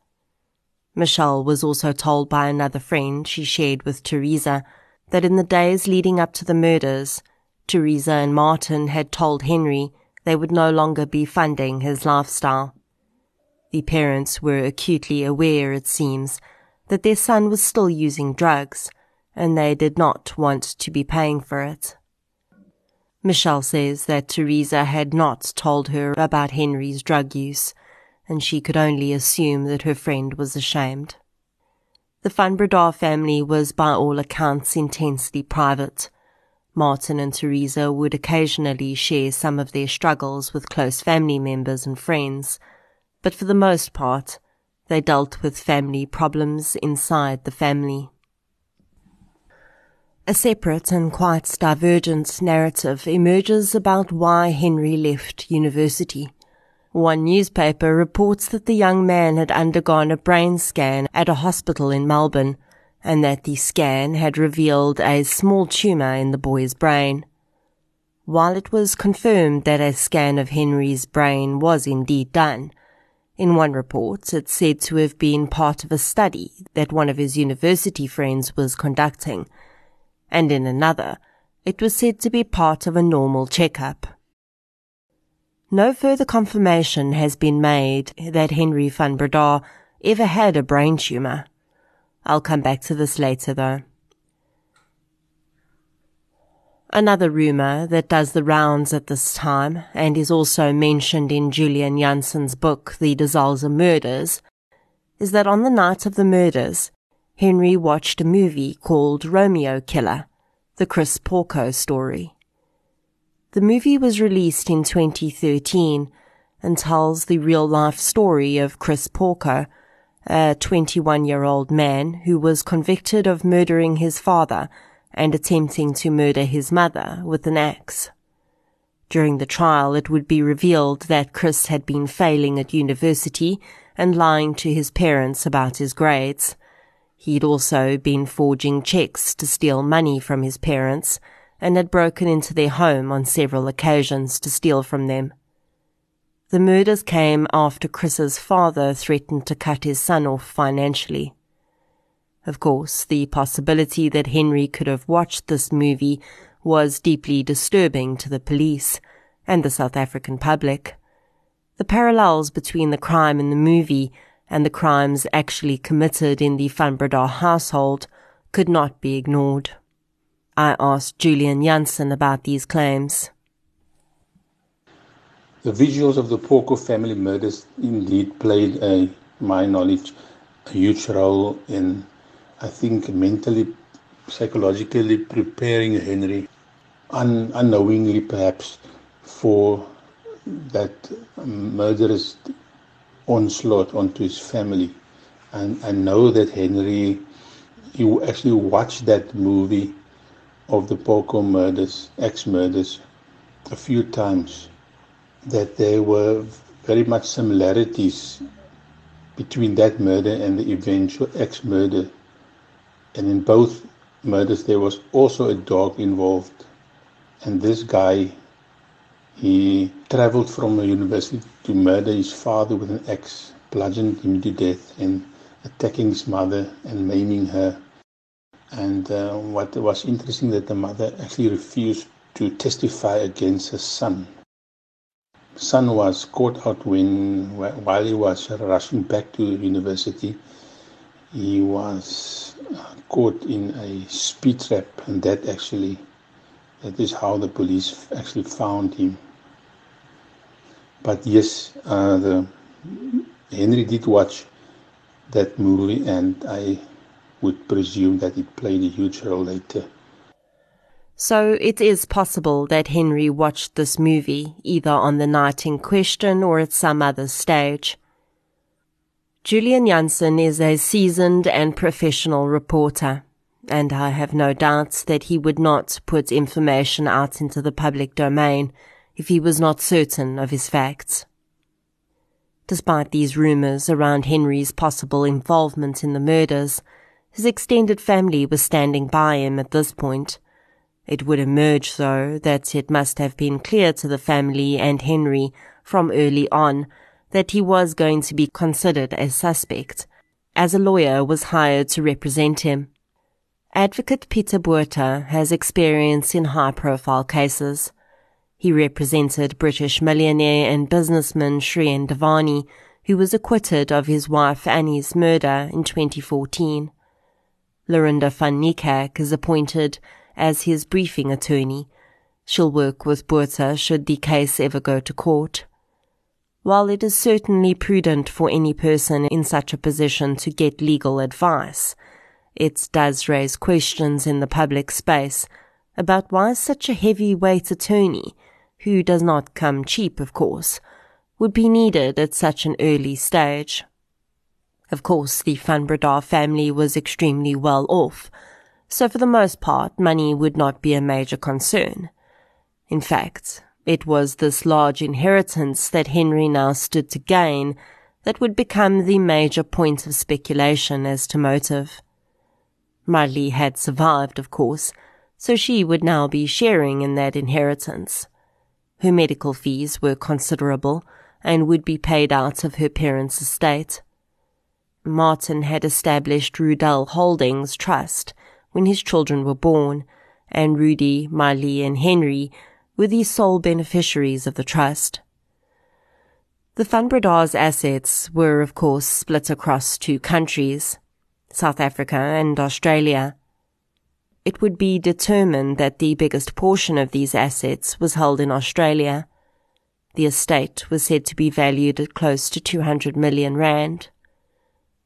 Michelle was also told by another friend she shared with Teresa that in the days leading up to the murders, Teresa and Martin had told Henry they would no longer be funding his lifestyle. The parents were acutely aware, it seems, that their son was still using drugs, and they did not want to be paying for it. Michelle says that Teresa had not told her about Henry's drug use, and she could only assume that her friend was ashamed. The Van family was by all accounts intensely private. Martin and Teresa would occasionally share some of their struggles with close family members and friends, but for the most part, they dealt with family problems inside the family. A separate and quite divergent narrative emerges about why Henry left university. One newspaper reports that the young man had undergone a brain scan at a hospital in Melbourne and that the scan had revealed a small tumour in the boy's brain. While it was confirmed that a scan of Henry's brain was indeed done, in one report, it's said to have been part of a study that one of his university friends was conducting, and in another, it was said to be part of a normal checkup. No further confirmation has been made that Henry van Breda ever had a brain tumour. I'll come back to this later though. Another rumour that does the rounds at this time, and is also mentioned in Julian Jansen's book, The De Zalze Murders, is that on the night of the murders, Henry watched a movie called Romeo Killer, the Chris Porco story. The movie was released in 2013 and tells the real life story of Chris Porco, a 21 year old man who was convicted of murdering his father and attempting to murder his mother with an axe. During the trial, it would be revealed that Chris had been failing at university and lying to his parents about his grades. He'd also been forging checks to steal money from his parents and had broken into their home on several occasions to steal from them. The murders came after Chris's father threatened to cut his son off financially. Of course, the possibility that Henry could have watched this movie was deeply disturbing to the police and the South African public. The parallels between the crime in the movie and the crimes actually committed in the Van Breda household could not be ignored. I asked Julian Jansen about these claims. The visuals of the Porco family murders indeed played, a, my knowledge, a huge role in I think mentally, psychologically preparing Henry, un- unknowingly perhaps, for that murderous onslaught onto his family. And I know that Henry, he actually watched that movie of the Porco murders, ex murders, a few times. That there were very much similarities between that murder and the eventual ex murder and in both murders, there was also a dog involved. And this guy, he traveled from a university to murder his father with an axe, bludgeoned him to death, and attacking his mother and maiming her. And uh, what was interesting that the mother actually refused to testify against her son. Son was caught out when while he was rushing back to university. He was caught in a speed trap, and that actually that is how the police actually found him. But yes, uh, the Henry did watch that movie, and I would presume that it played a huge role later. So it is possible that Henry watched this movie either on the night in question or at some other stage. Julian Jansen is a seasoned and professional reporter, and I have no doubts that he would not put information out into the public domain if he was not certain of his facts. Despite these rumours around Henry's possible involvement in the murders, his extended family was standing by him at this point. It would emerge, though, that it must have been clear to the family and Henry from early on that he was going to be considered a suspect, as a lawyer was hired to represent him. Advocate Peter Botha has experience in high profile cases. He represented British millionaire and businessman Shrien Dewani, who was acquitted of his wife Anni's murder in 2014. Lorinda van Niekerk is appointed as his briefing attorney. She'll work with Botha should the case ever go to court. While it is certainly prudent for any person in such a position to get legal advice, it does raise questions in the public space about why such a heavyweight attorney, who does not come cheap, of course, would be needed at such an early stage. Of course, the Van family was extremely well off, so for the most part, money would not be a major concern. In fact, it was this large inheritance that Henry now stood to gain that would become the major point of speculation as to motive. Marley had survived, of course, so she would now be sharing in that inheritance. Her medical fees were considerable and would be paid out of her parents' estate. Martin had established Rudell Holdings Trust when his children were born, and Rudy, Marley, and Henry were the sole beneficiaries of the trust. The Van Breda's assets were, of course, split across two countries, South Africa and Australia. It would be determined that the biggest portion of these assets was held in Australia. The estate was said to be valued at close to 200 million rand.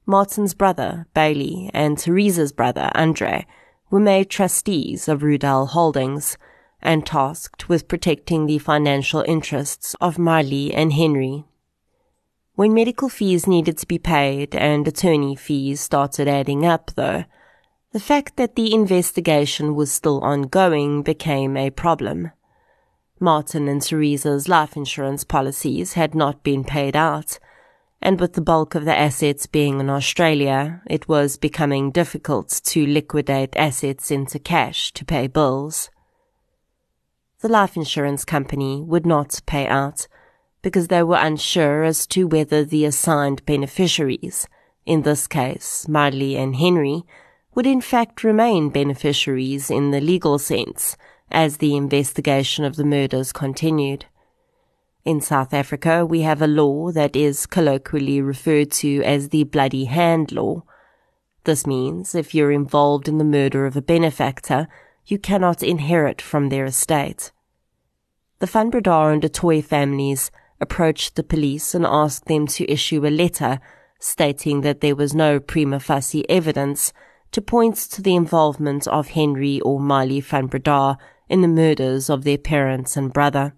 Martin's brother, Bailey, and Teresa's brother, Andre, were made trustees of Rudell Holdings – and tasked with protecting the financial interests of Marley and Henry. When medical fees needed to be paid and attorney fees started adding up, though, the fact that the investigation was still ongoing became a problem. Martin and Teresa's life insurance policies had not been paid out, and with the bulk of the assets being in Australia, it was becoming difficult to liquidate assets into cash to pay bills the life insurance company would not pay out because they were unsure as to whether the assigned beneficiaries, in this case Marley and Henry, would in fact remain beneficiaries in the legal sense as the investigation of the murders continued. In South Africa, we have a law that is colloquially referred to as the bloody hand law. This means if you're involved in the murder of a benefactor, you cannot inherit from their estate. The Van and du families approached the police and asked them to issue a letter stating that there was no prima facie evidence to point to the involvement of Henry or Marley Van in the murders of their parents and brother.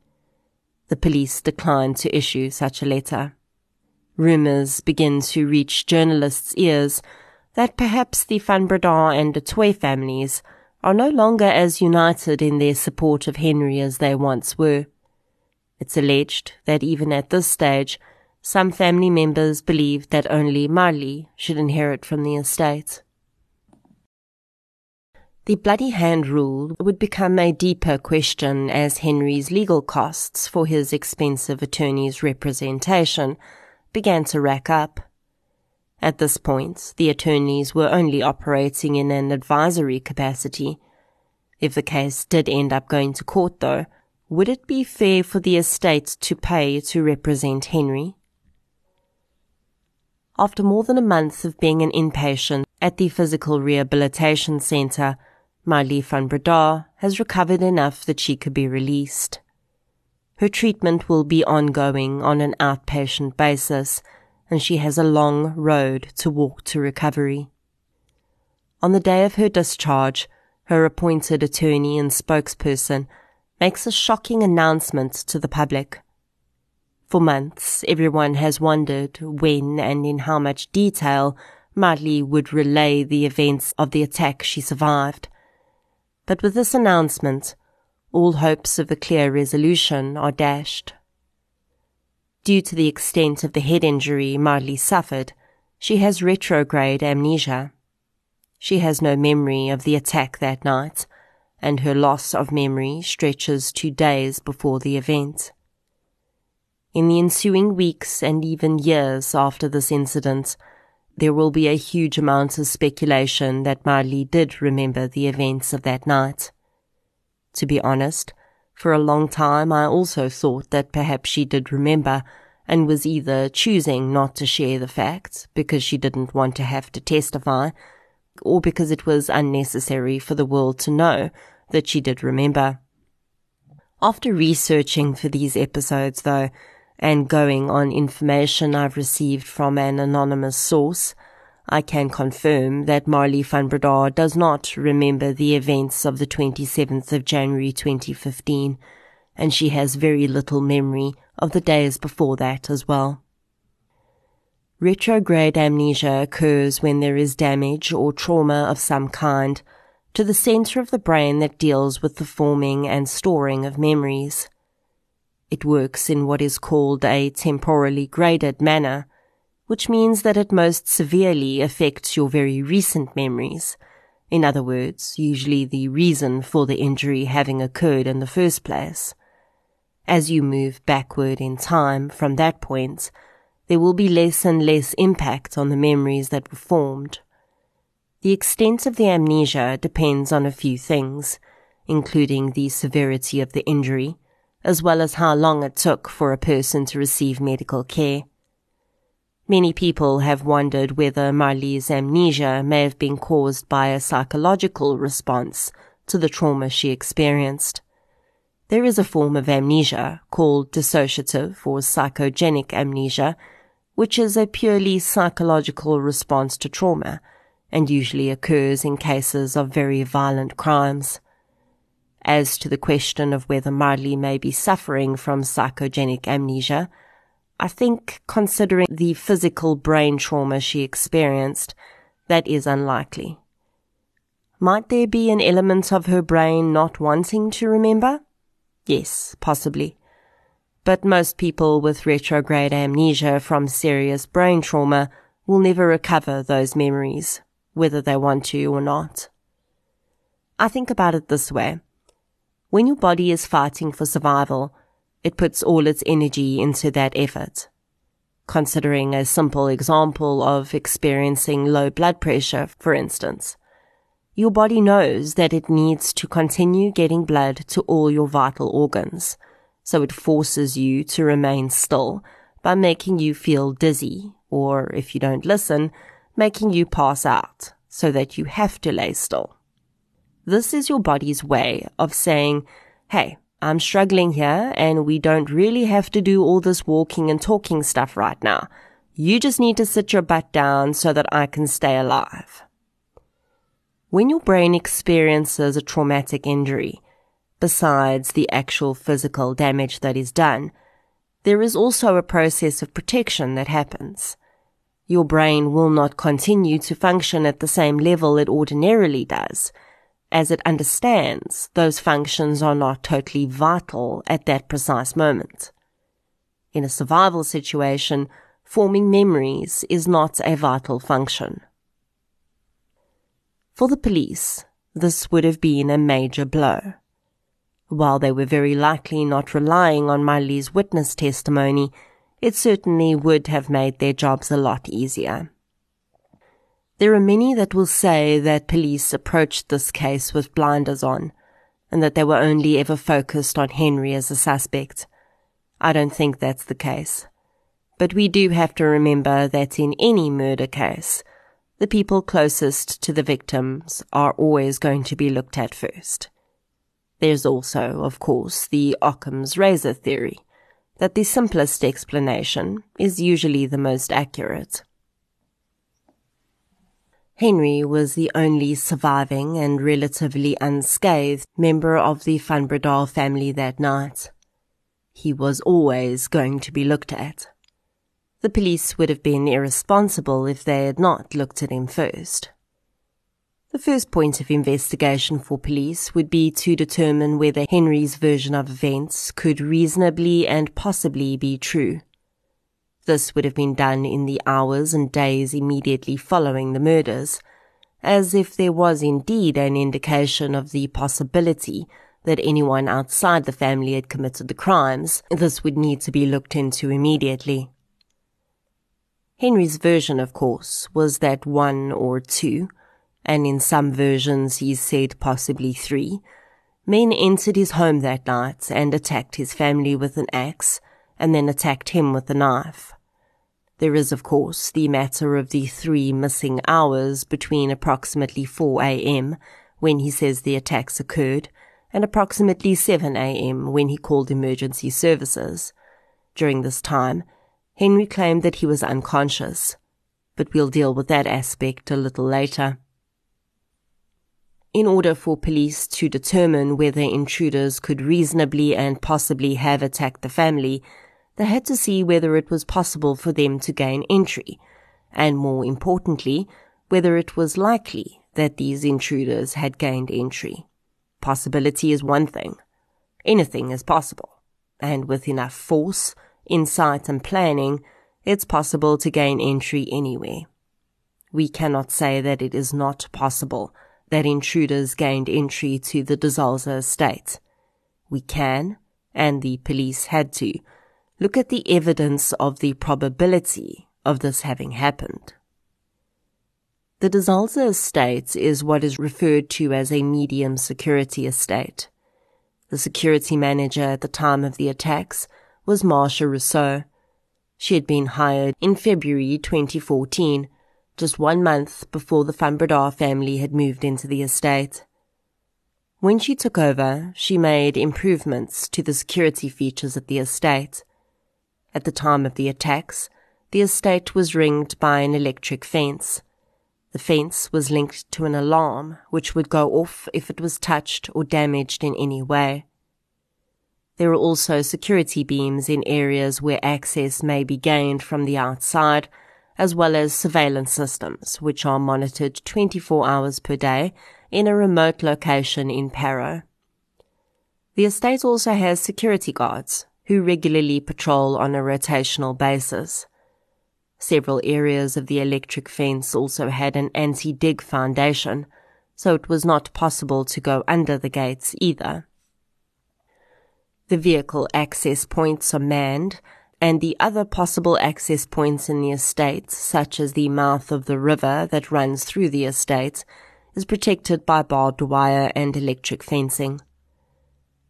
The police declined to issue such a letter. Rumours begin to reach journalists' ears that perhaps the Van and du families are no longer as united in their support of Henry as they once were. It's alleged that even at this stage, some family members believed that only Marley should inherit from the estate. The bloody hand rule would become a deeper question as Henry's legal costs for his expensive attorney's representation began to rack up. At this point, the attorneys were only operating in an advisory capacity. If the case did end up going to court, though, would it be fair for the estate to pay to represent Henry? After more than a month of being an inpatient at the Physical Rehabilitation Centre, Marley van Breda has recovered enough that she could be released. Her treatment will be ongoing on an outpatient basis and she has a long road to walk to recovery. On the day of her discharge, her appointed attorney and spokesperson makes a shocking announcement to the public. For months, everyone has wondered when and in how much detail Marley would relay the events of the attack she survived. But with this announcement, all hopes of a clear resolution are dashed. Due to the extent of the head injury Marley suffered, she has retrograde amnesia. She has no memory of the attack that night, and her loss of memory stretches to days before the event. In the ensuing weeks and even years after this incident, there will be a huge amount of speculation that Marley did remember the events of that night. To be honest, for a long time I also thought that perhaps she did remember and was either choosing not to share the facts because she didn't want to have to testify or because it was unnecessary for the world to know that she did remember. After researching for these episodes, though, and going on information I've received from an anonymous source, I can confirm that Marley van Breda does not remember the events of the 27th of January 2015, and she has very little memory of the days before that as well. Retrograde amnesia occurs when there is damage or trauma of some kind to the center of the brain that deals with the forming and storing of memories. It works in what is called a temporally graded manner, which means that it most severely affects your very recent memories. In other words, usually the reason for the injury having occurred in the first place. As you move backward in time from that point, there will be less and less impact on the memories that were formed. The extent of the amnesia depends on a few things, including the severity of the injury, as well as how long it took for a person to receive medical care. Many people have wondered whether Marley's amnesia may have been caused by a psychological response to the trauma she experienced. There is a form of amnesia called dissociative or psychogenic amnesia which is a purely psychological response to trauma and usually occurs in cases of very violent crimes. As to the question of whether Marley may be suffering from psychogenic amnesia, I think, considering the physical brain trauma she experienced, that is unlikely. Might there be an element of her brain not wanting to remember? Yes, possibly but most people with retrograde amnesia from serious brain trauma will never recover those memories, whether they want to or not. I think about it this way. When your body is fighting for survival, it puts all its energy into that effort. Considering a simple example of experiencing low blood pressure, for instance, your body knows that it needs to continue getting blood to all your vital organs – so it forces you to remain still by making you feel dizzy, or if you don't listen, making you pass out so that you have to lay still. This is your body's way of saying, hey, I'm struggling here and we don't really have to do all this walking and talking stuff right now. You just need to sit your butt down so that I can stay alive. When your brain experiences a traumatic injury, besides the actual physical damage that is done, there is also a process of protection that happens. Your brain will not continue to function at the same level it ordinarily does, as it understands those functions are not totally vital at that precise moment. In a survival situation, forming memories is not a vital function. For the police, this would have been a major blow. While they were very likely not relying on Marley's witness testimony, it certainly would have made their jobs a lot easier. There are many that will say that police approached this case with blinders on, and that they were only ever focused on Henry as a suspect. I don't think that's the case. But we do have to remember that in any murder case, the people closest to the victims are always going to be looked at first. There's also, of course, the Occam's razor theory, that the simplest explanation is usually the most accurate. Henry was the only surviving and relatively unscathed member of the Van family that night. He was always going to be looked at. The police would have been irresponsible if they had not looked at him first. The first point of investigation for police would be to determine whether Henry's version of events could reasonably and possibly be true. This would have been done in the hours and days immediately following the murders, as if there was indeed an indication of the possibility that anyone outside the family had committed the crimes, this would need to be looked into immediately. Henry's version, of course, was that one or two, and in some versions he said possibly three, men entered his home that night and attacked his family with an axe, and then attacked him with a knife. There is, of course, the matter of the three missing hours between approximately 4 a.m., when he says the attacks occurred, and approximately 7 a.m. when he called emergency services. During this time, Henry claimed that he was unconscious, but we'll deal with that aspect a little later. In order for police to determine whether intruders could reasonably and possibly have attacked the family, they had to see whether it was possible for them to gain entry, and more importantly, whether it was likely that these intruders had gained entry. Possibility is one thing. Anything is possible. And with enough force, insight, and planning, it's possible to gain entry anywhere. We cannot say that it is not possible that intruders gained entry to the De Zalze estate. We can, and the police had to, look at the evidence of the probability of this having happened. The De Zalze estate is what is referred to as a medium security estate. The security manager at the time of the attacks was Marcia Rousseau. She had been hired in February 2014, just one month before the Breda family had moved into the estate. When she took over, she made improvements to the security features at the estate. At the time of the attacks, the estate was ringed by an electric fence – the fence was linked to an alarm which would go off if it was touched or damaged in any way. There are also security beams in areas where access may be gained from the outside, as well as surveillance systems, which are monitored 24 hours per day in a remote location in Parow. The estate also has security guards who regularly patrol on a rotational basis. Several areas of the electric fence also had an anti-dig foundation, so it was not possible to go under the gates either. The vehicle access points are manned, and the other possible access points in the estate, such as the mouth of the river that runs through the estate, is protected by barbed wire and electric fencing.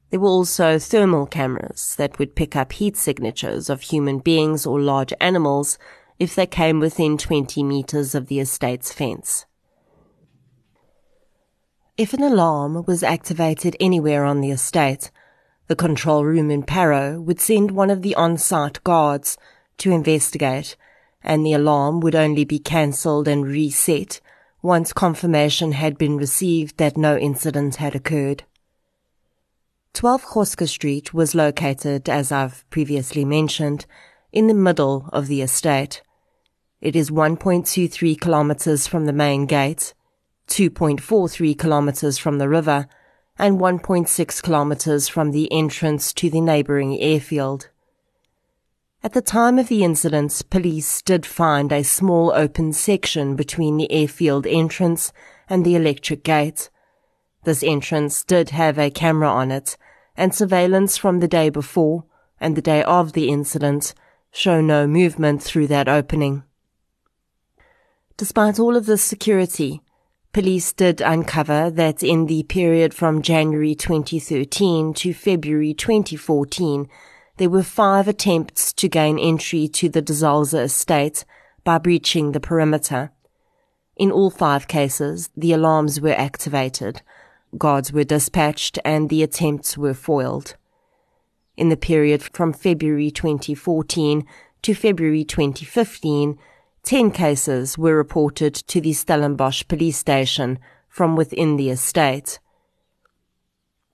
There were also thermal cameras that would pick up heat signatures of human beings or large animals if they came within 20 meters of the estate's fence. If an alarm was activated anywhere on the estate, the control room in Parow would send one of the on-site guards to investigate, and the alarm would only be cancelled and reset once confirmation had been received that no incident had occurred. 12 Goske Street was located, as I've previously mentioned, in the middle of the estate. It is 1.23 kilometers from the main gate, 2.43 kilometers from the river, and 1.6 kilometers from the entrance to the neighboring airfield. At the time of the incident, police did find a small open section between the airfield entrance and the electric gate. This entrance did have a camera on it, and surveillance from the day before and the day of the incident show no movement through that opening. Despite all of this security, police did uncover that in the period from January 2013 to February 2014, there were five attempts to gain entry to the De Zalze estate by breaching the perimeter. In all five cases, the alarms were activated, guards were dispatched, and the attempts were foiled. In the period from February 2014 to February 2015, Ten cases were reported to the Stellenbosch police station from within the estate.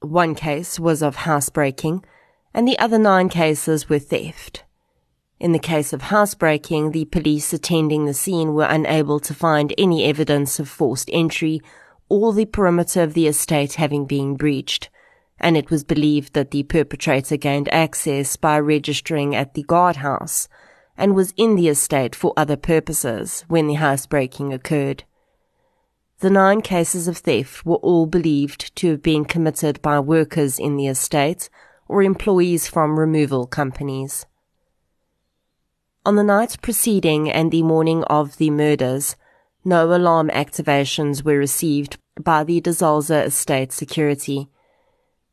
One case was of housebreaking, and the other nine cases were theft. In the case of housebreaking, the police attending the scene were unable to find any evidence of forced entry or the perimeter of the estate having been breached, and it was believed that the perpetrator gained access by registering at the guardhouse – and was in the estate for other purposes when the housebreaking occurred. The nine cases of theft were all believed to have been committed by workers in the estate or employees from removal companies. On the night preceding and the morning of the murders, no alarm activations were received by the De Zalze estate security.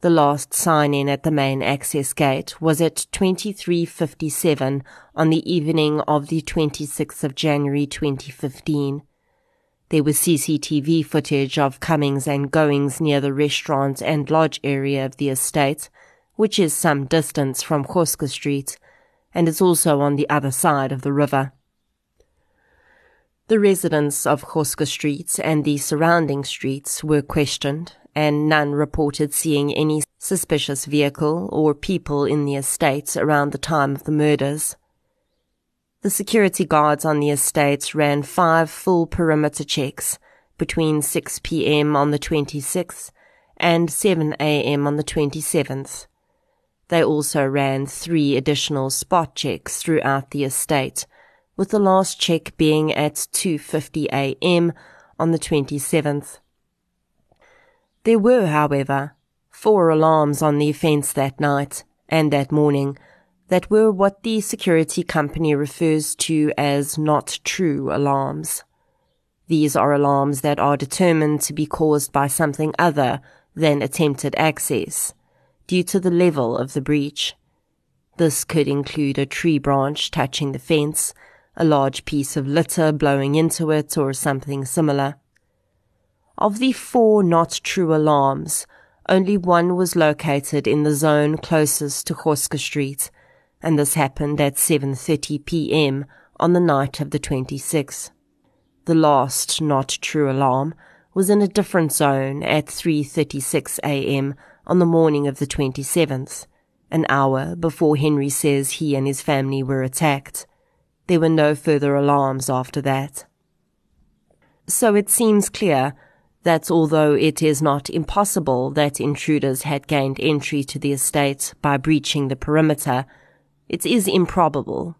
The last sign-in at the main access gate was at 2357 on the evening of the 26th of January 2015. There was CCTV footage of comings and goings near the restaurant and lodge area of the estate, which is some distance from Goske Street, and is also on the other side of the river. The residents of Goske Street and the surrounding streets were questioned, and none reported seeing any suspicious vehicle or people in the estate around the time of the murders. The security guards on the estates ran five full perimeter checks between 6 p.m. on the 26th and 7 a.m. on the 27th. They also ran three additional spot checks throughout the estate, with the last check being at 2:50 a.m. on the 27th. There were, however, four alarms on the offence that night and that morning that were what the security company refers to as not true alarms. These are alarms that are determined to be caused by something other than attempted access, due to the level of the breach. This could include a tree branch touching the fence, a large piece of litter blowing into it, or something similar. Of the four not true alarms, only one was located in the zone closest to Goske Street, and this happened at 7.30 p.m. on the night of the 26th. The last not true alarm was in a different zone at 3.36 a.m. on the morning of the 27th, an hour before Henry says he and his family were attacked. There were no further alarms after that. So it seems clear that although it is not impossible that intruders had gained entry to the estate by breaching the perimeter, it is improbable.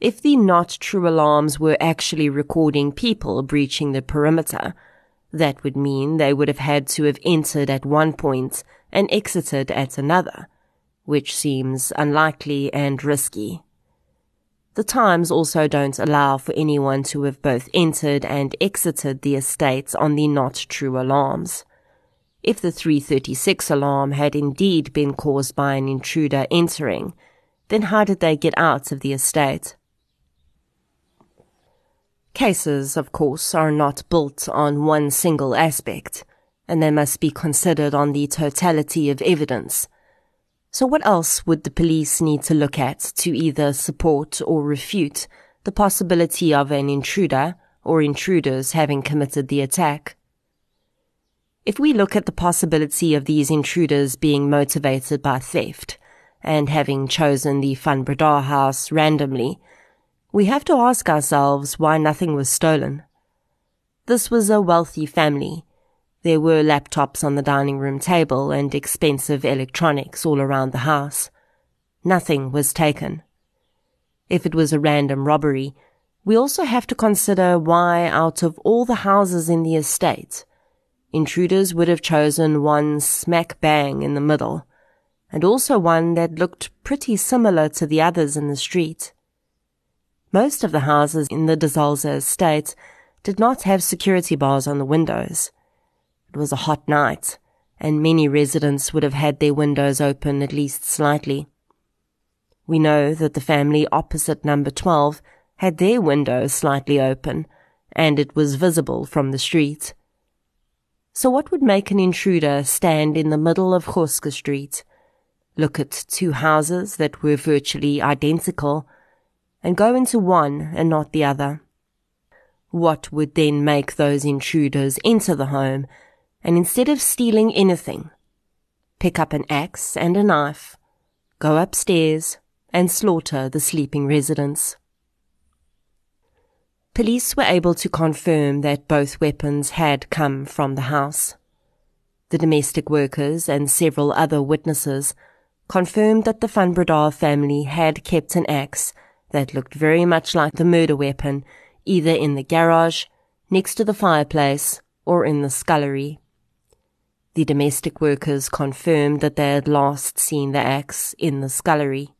If the not true alarms were actually recording people breaching the perimeter, that would mean they would have had to have entered at one point and exited at another, which seems unlikely and risky. The times also don't allow for anyone to have both entered and exited the estate on the not true alarms. If the 336 alarm had indeed been caused by an intruder entering, then how did they get out of the estate? Cases, of course, are not built on one single aspect, and they must be considered on the totality of evidence – so what else would the police need to look at to either support or refute the possibility of an intruder or intruders having committed the attack? If we look at the possibility of these intruders being motivated by theft and having chosen the Van house randomly, we have to ask ourselves why nothing was stolen. This was a wealthy family there were laptops on the dining room table and expensive electronics all around the house. Nothing was taken. If it was a random robbery, we also have to consider why out of all the houses in the estate, intruders would have chosen one smack bang in the middle, and also one that looked pretty similar to the others in the street. Most of the houses in the De Zalze estate did not have security bars on the windows. It was a hot night, and many residents would have had their windows open at least slightly. We know that the family opposite number 12 had their windows slightly open, and it was visible from the street. So what would make an intruder stand in the middle of Goske Street, look at two houses that were virtually identical, and go into one and not the other? What would then make those intruders enter the home and instead of stealing anything, pick up an axe and a knife, go upstairs, and slaughter the sleeping residents. Police were able to confirm that both weapons had come from the house. The domestic workers and several other witnesses confirmed that the Van family had kept an axe that looked very much like the murder weapon either in the garage, next to the fireplace, or in the scullery. The domestic workers confirmed that they had last seen the axe in the scullery.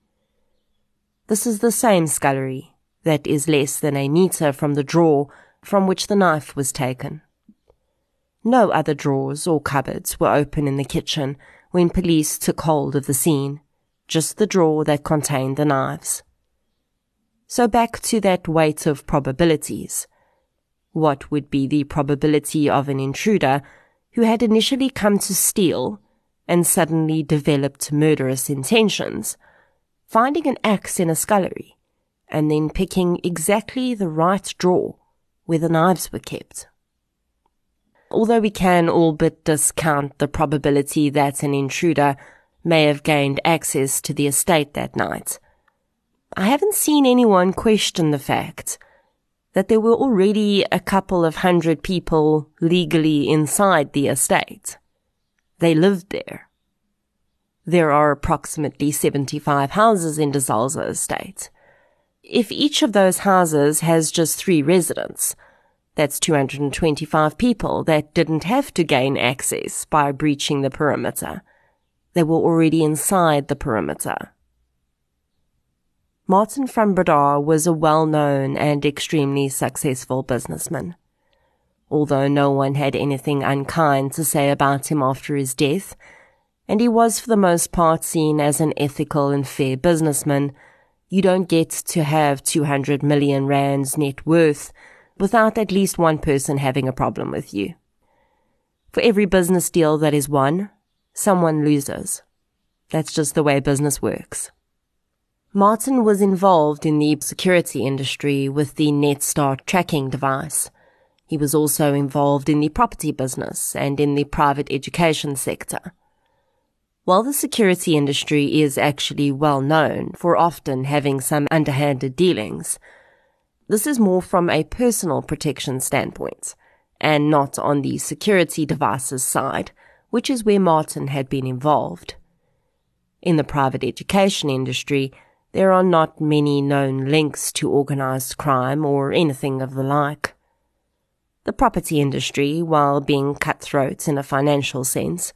This is the same scullery that is less than a metre from the drawer from which the knife was taken. No other drawers or cupboards were open in the kitchen when police took hold of the scene, just the drawer that contained the knives. So back to that weight of probabilities. What would be the probability of an intruder who had initially come to steal and suddenly developed murderous intentions, finding an axe in a scullery, and then picking exactly the right drawer where the knives were kept? Although we can all but discount the probability that an intruder may have gained access to the estate that night, I haven't seen anyone question the fact that there were already a couple of hundred people legally inside the estate. They lived there. There are approximately 75 houses in De Zalze estate. If each of those houses has just three residents, that's 225 people that didn't have to gain access by breaching the perimeter. They were already inside the perimeter. Martin van was a well-known and extremely successful businessman. Although no one had anything unkind to say about him after his death, and he was for the most part seen as an ethical and fair businessman, you don't get to have 200 million rands net worth without at least one person having a problem with you. For every business deal that is won, someone loses. That's just the way business works. Martin was involved in the security industry with the NetStar tracking device. He was also involved in the property business and in the private education sector. While the security industry is actually well known for often having some underhanded dealings, this is more from a personal protection standpoint and not on the security devices side, which is where Martin had been involved. In the private education industry, there are not many known links to organized crime or anything of the like. The property industry, while being cutthroat in a financial sense,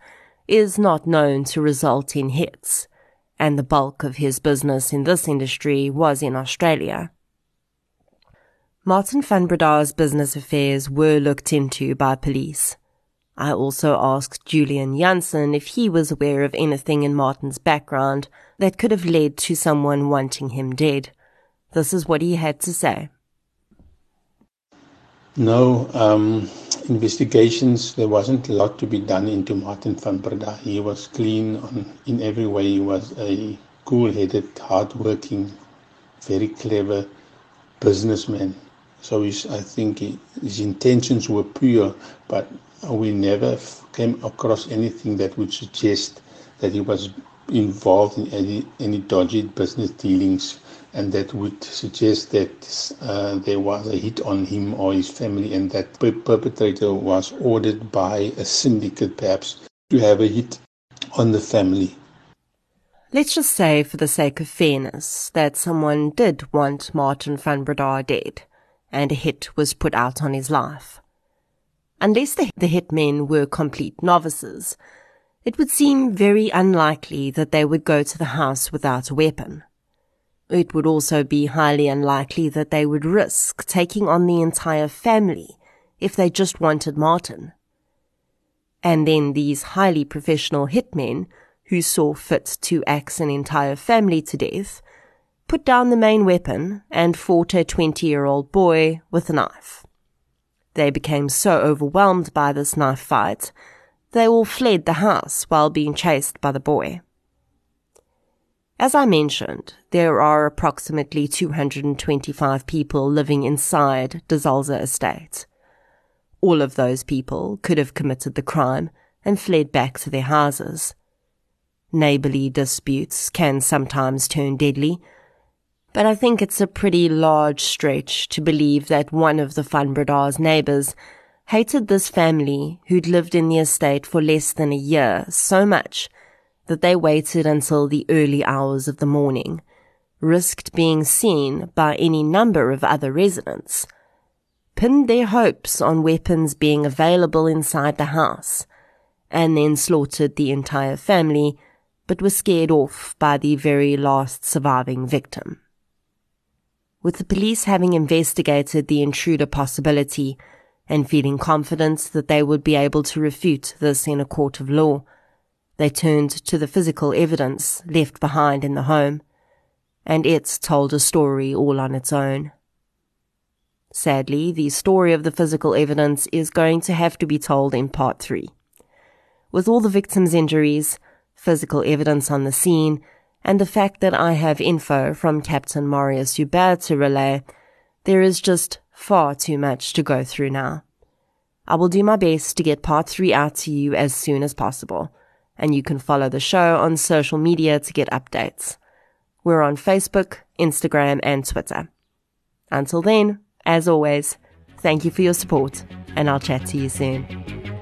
is not known to result in hits, and the bulk of his business in this industry was in Australia. Martin van business affairs were looked into by police. I also asked Julian Jansen if he was aware of anything in Martin's background that could have led to someone wanting him dead. This is what he had to say. No, um, investigations, there wasn't a lot to be done into Martin van Breda. He was clean on, in every way. He was a cool-headed, hard-working, very clever businessman. So his, I think his intentions were pure, but we never came across anything that would suggest that he was involved in any, any dodgy business dealings and that would suggest that uh, there was a hit on him or his family and that the perpetrator was ordered by a syndicate perhaps to have a hit on the family. Let's just say, for the sake of fairness, that someone did want Martin van Breda dead and a hit was put out on his life. Unless the, the hitmen were complete novices, it would seem very unlikely that they would go to the house without a weapon. It would also be highly unlikely that they would risk taking on the entire family if they just wanted Martin. And then these highly professional hitmen who saw fit to axe an entire family to death put down the main weapon and fought a 20 year old boy with a knife. They became so overwhelmed by this knife fight, they all fled the house while being chased by the boy. As I mentioned, there are approximately 225 people living inside De Zalze estate. All of those people could have committed the crime and fled back to their houses. Neighborly disputes can sometimes turn deadly, but I think it's a pretty large stretch to believe that one of the Van Breda's neighbors hated this family who'd lived in the estate for less than a year so much that they waited until the early hours of the morning, risked being seen by any number of other residents, pinned their hopes on weapons being available inside the house, and then slaughtered the entire family, but were scared off by the very last surviving victim. With the police having investigated the intruder possibility and feeling confident that they would be able to refute this in a court of law, they turned to the physical evidence left behind in the home, and it told a story all on its own. Sadly, the story of the physical evidence is going to have to be told in part three. With all the victim's injuries, physical evidence on the scene, and the fact that I have info from Captain Marius Joubert to relay, there is just far too much to go through now. I will do my best to get part three out to you as soon as possible, and you can follow the show on social media to get updates. We're on Facebook, Instagram, and Twitter. Until then, as always, thank you for your support, and I'll chat to you soon.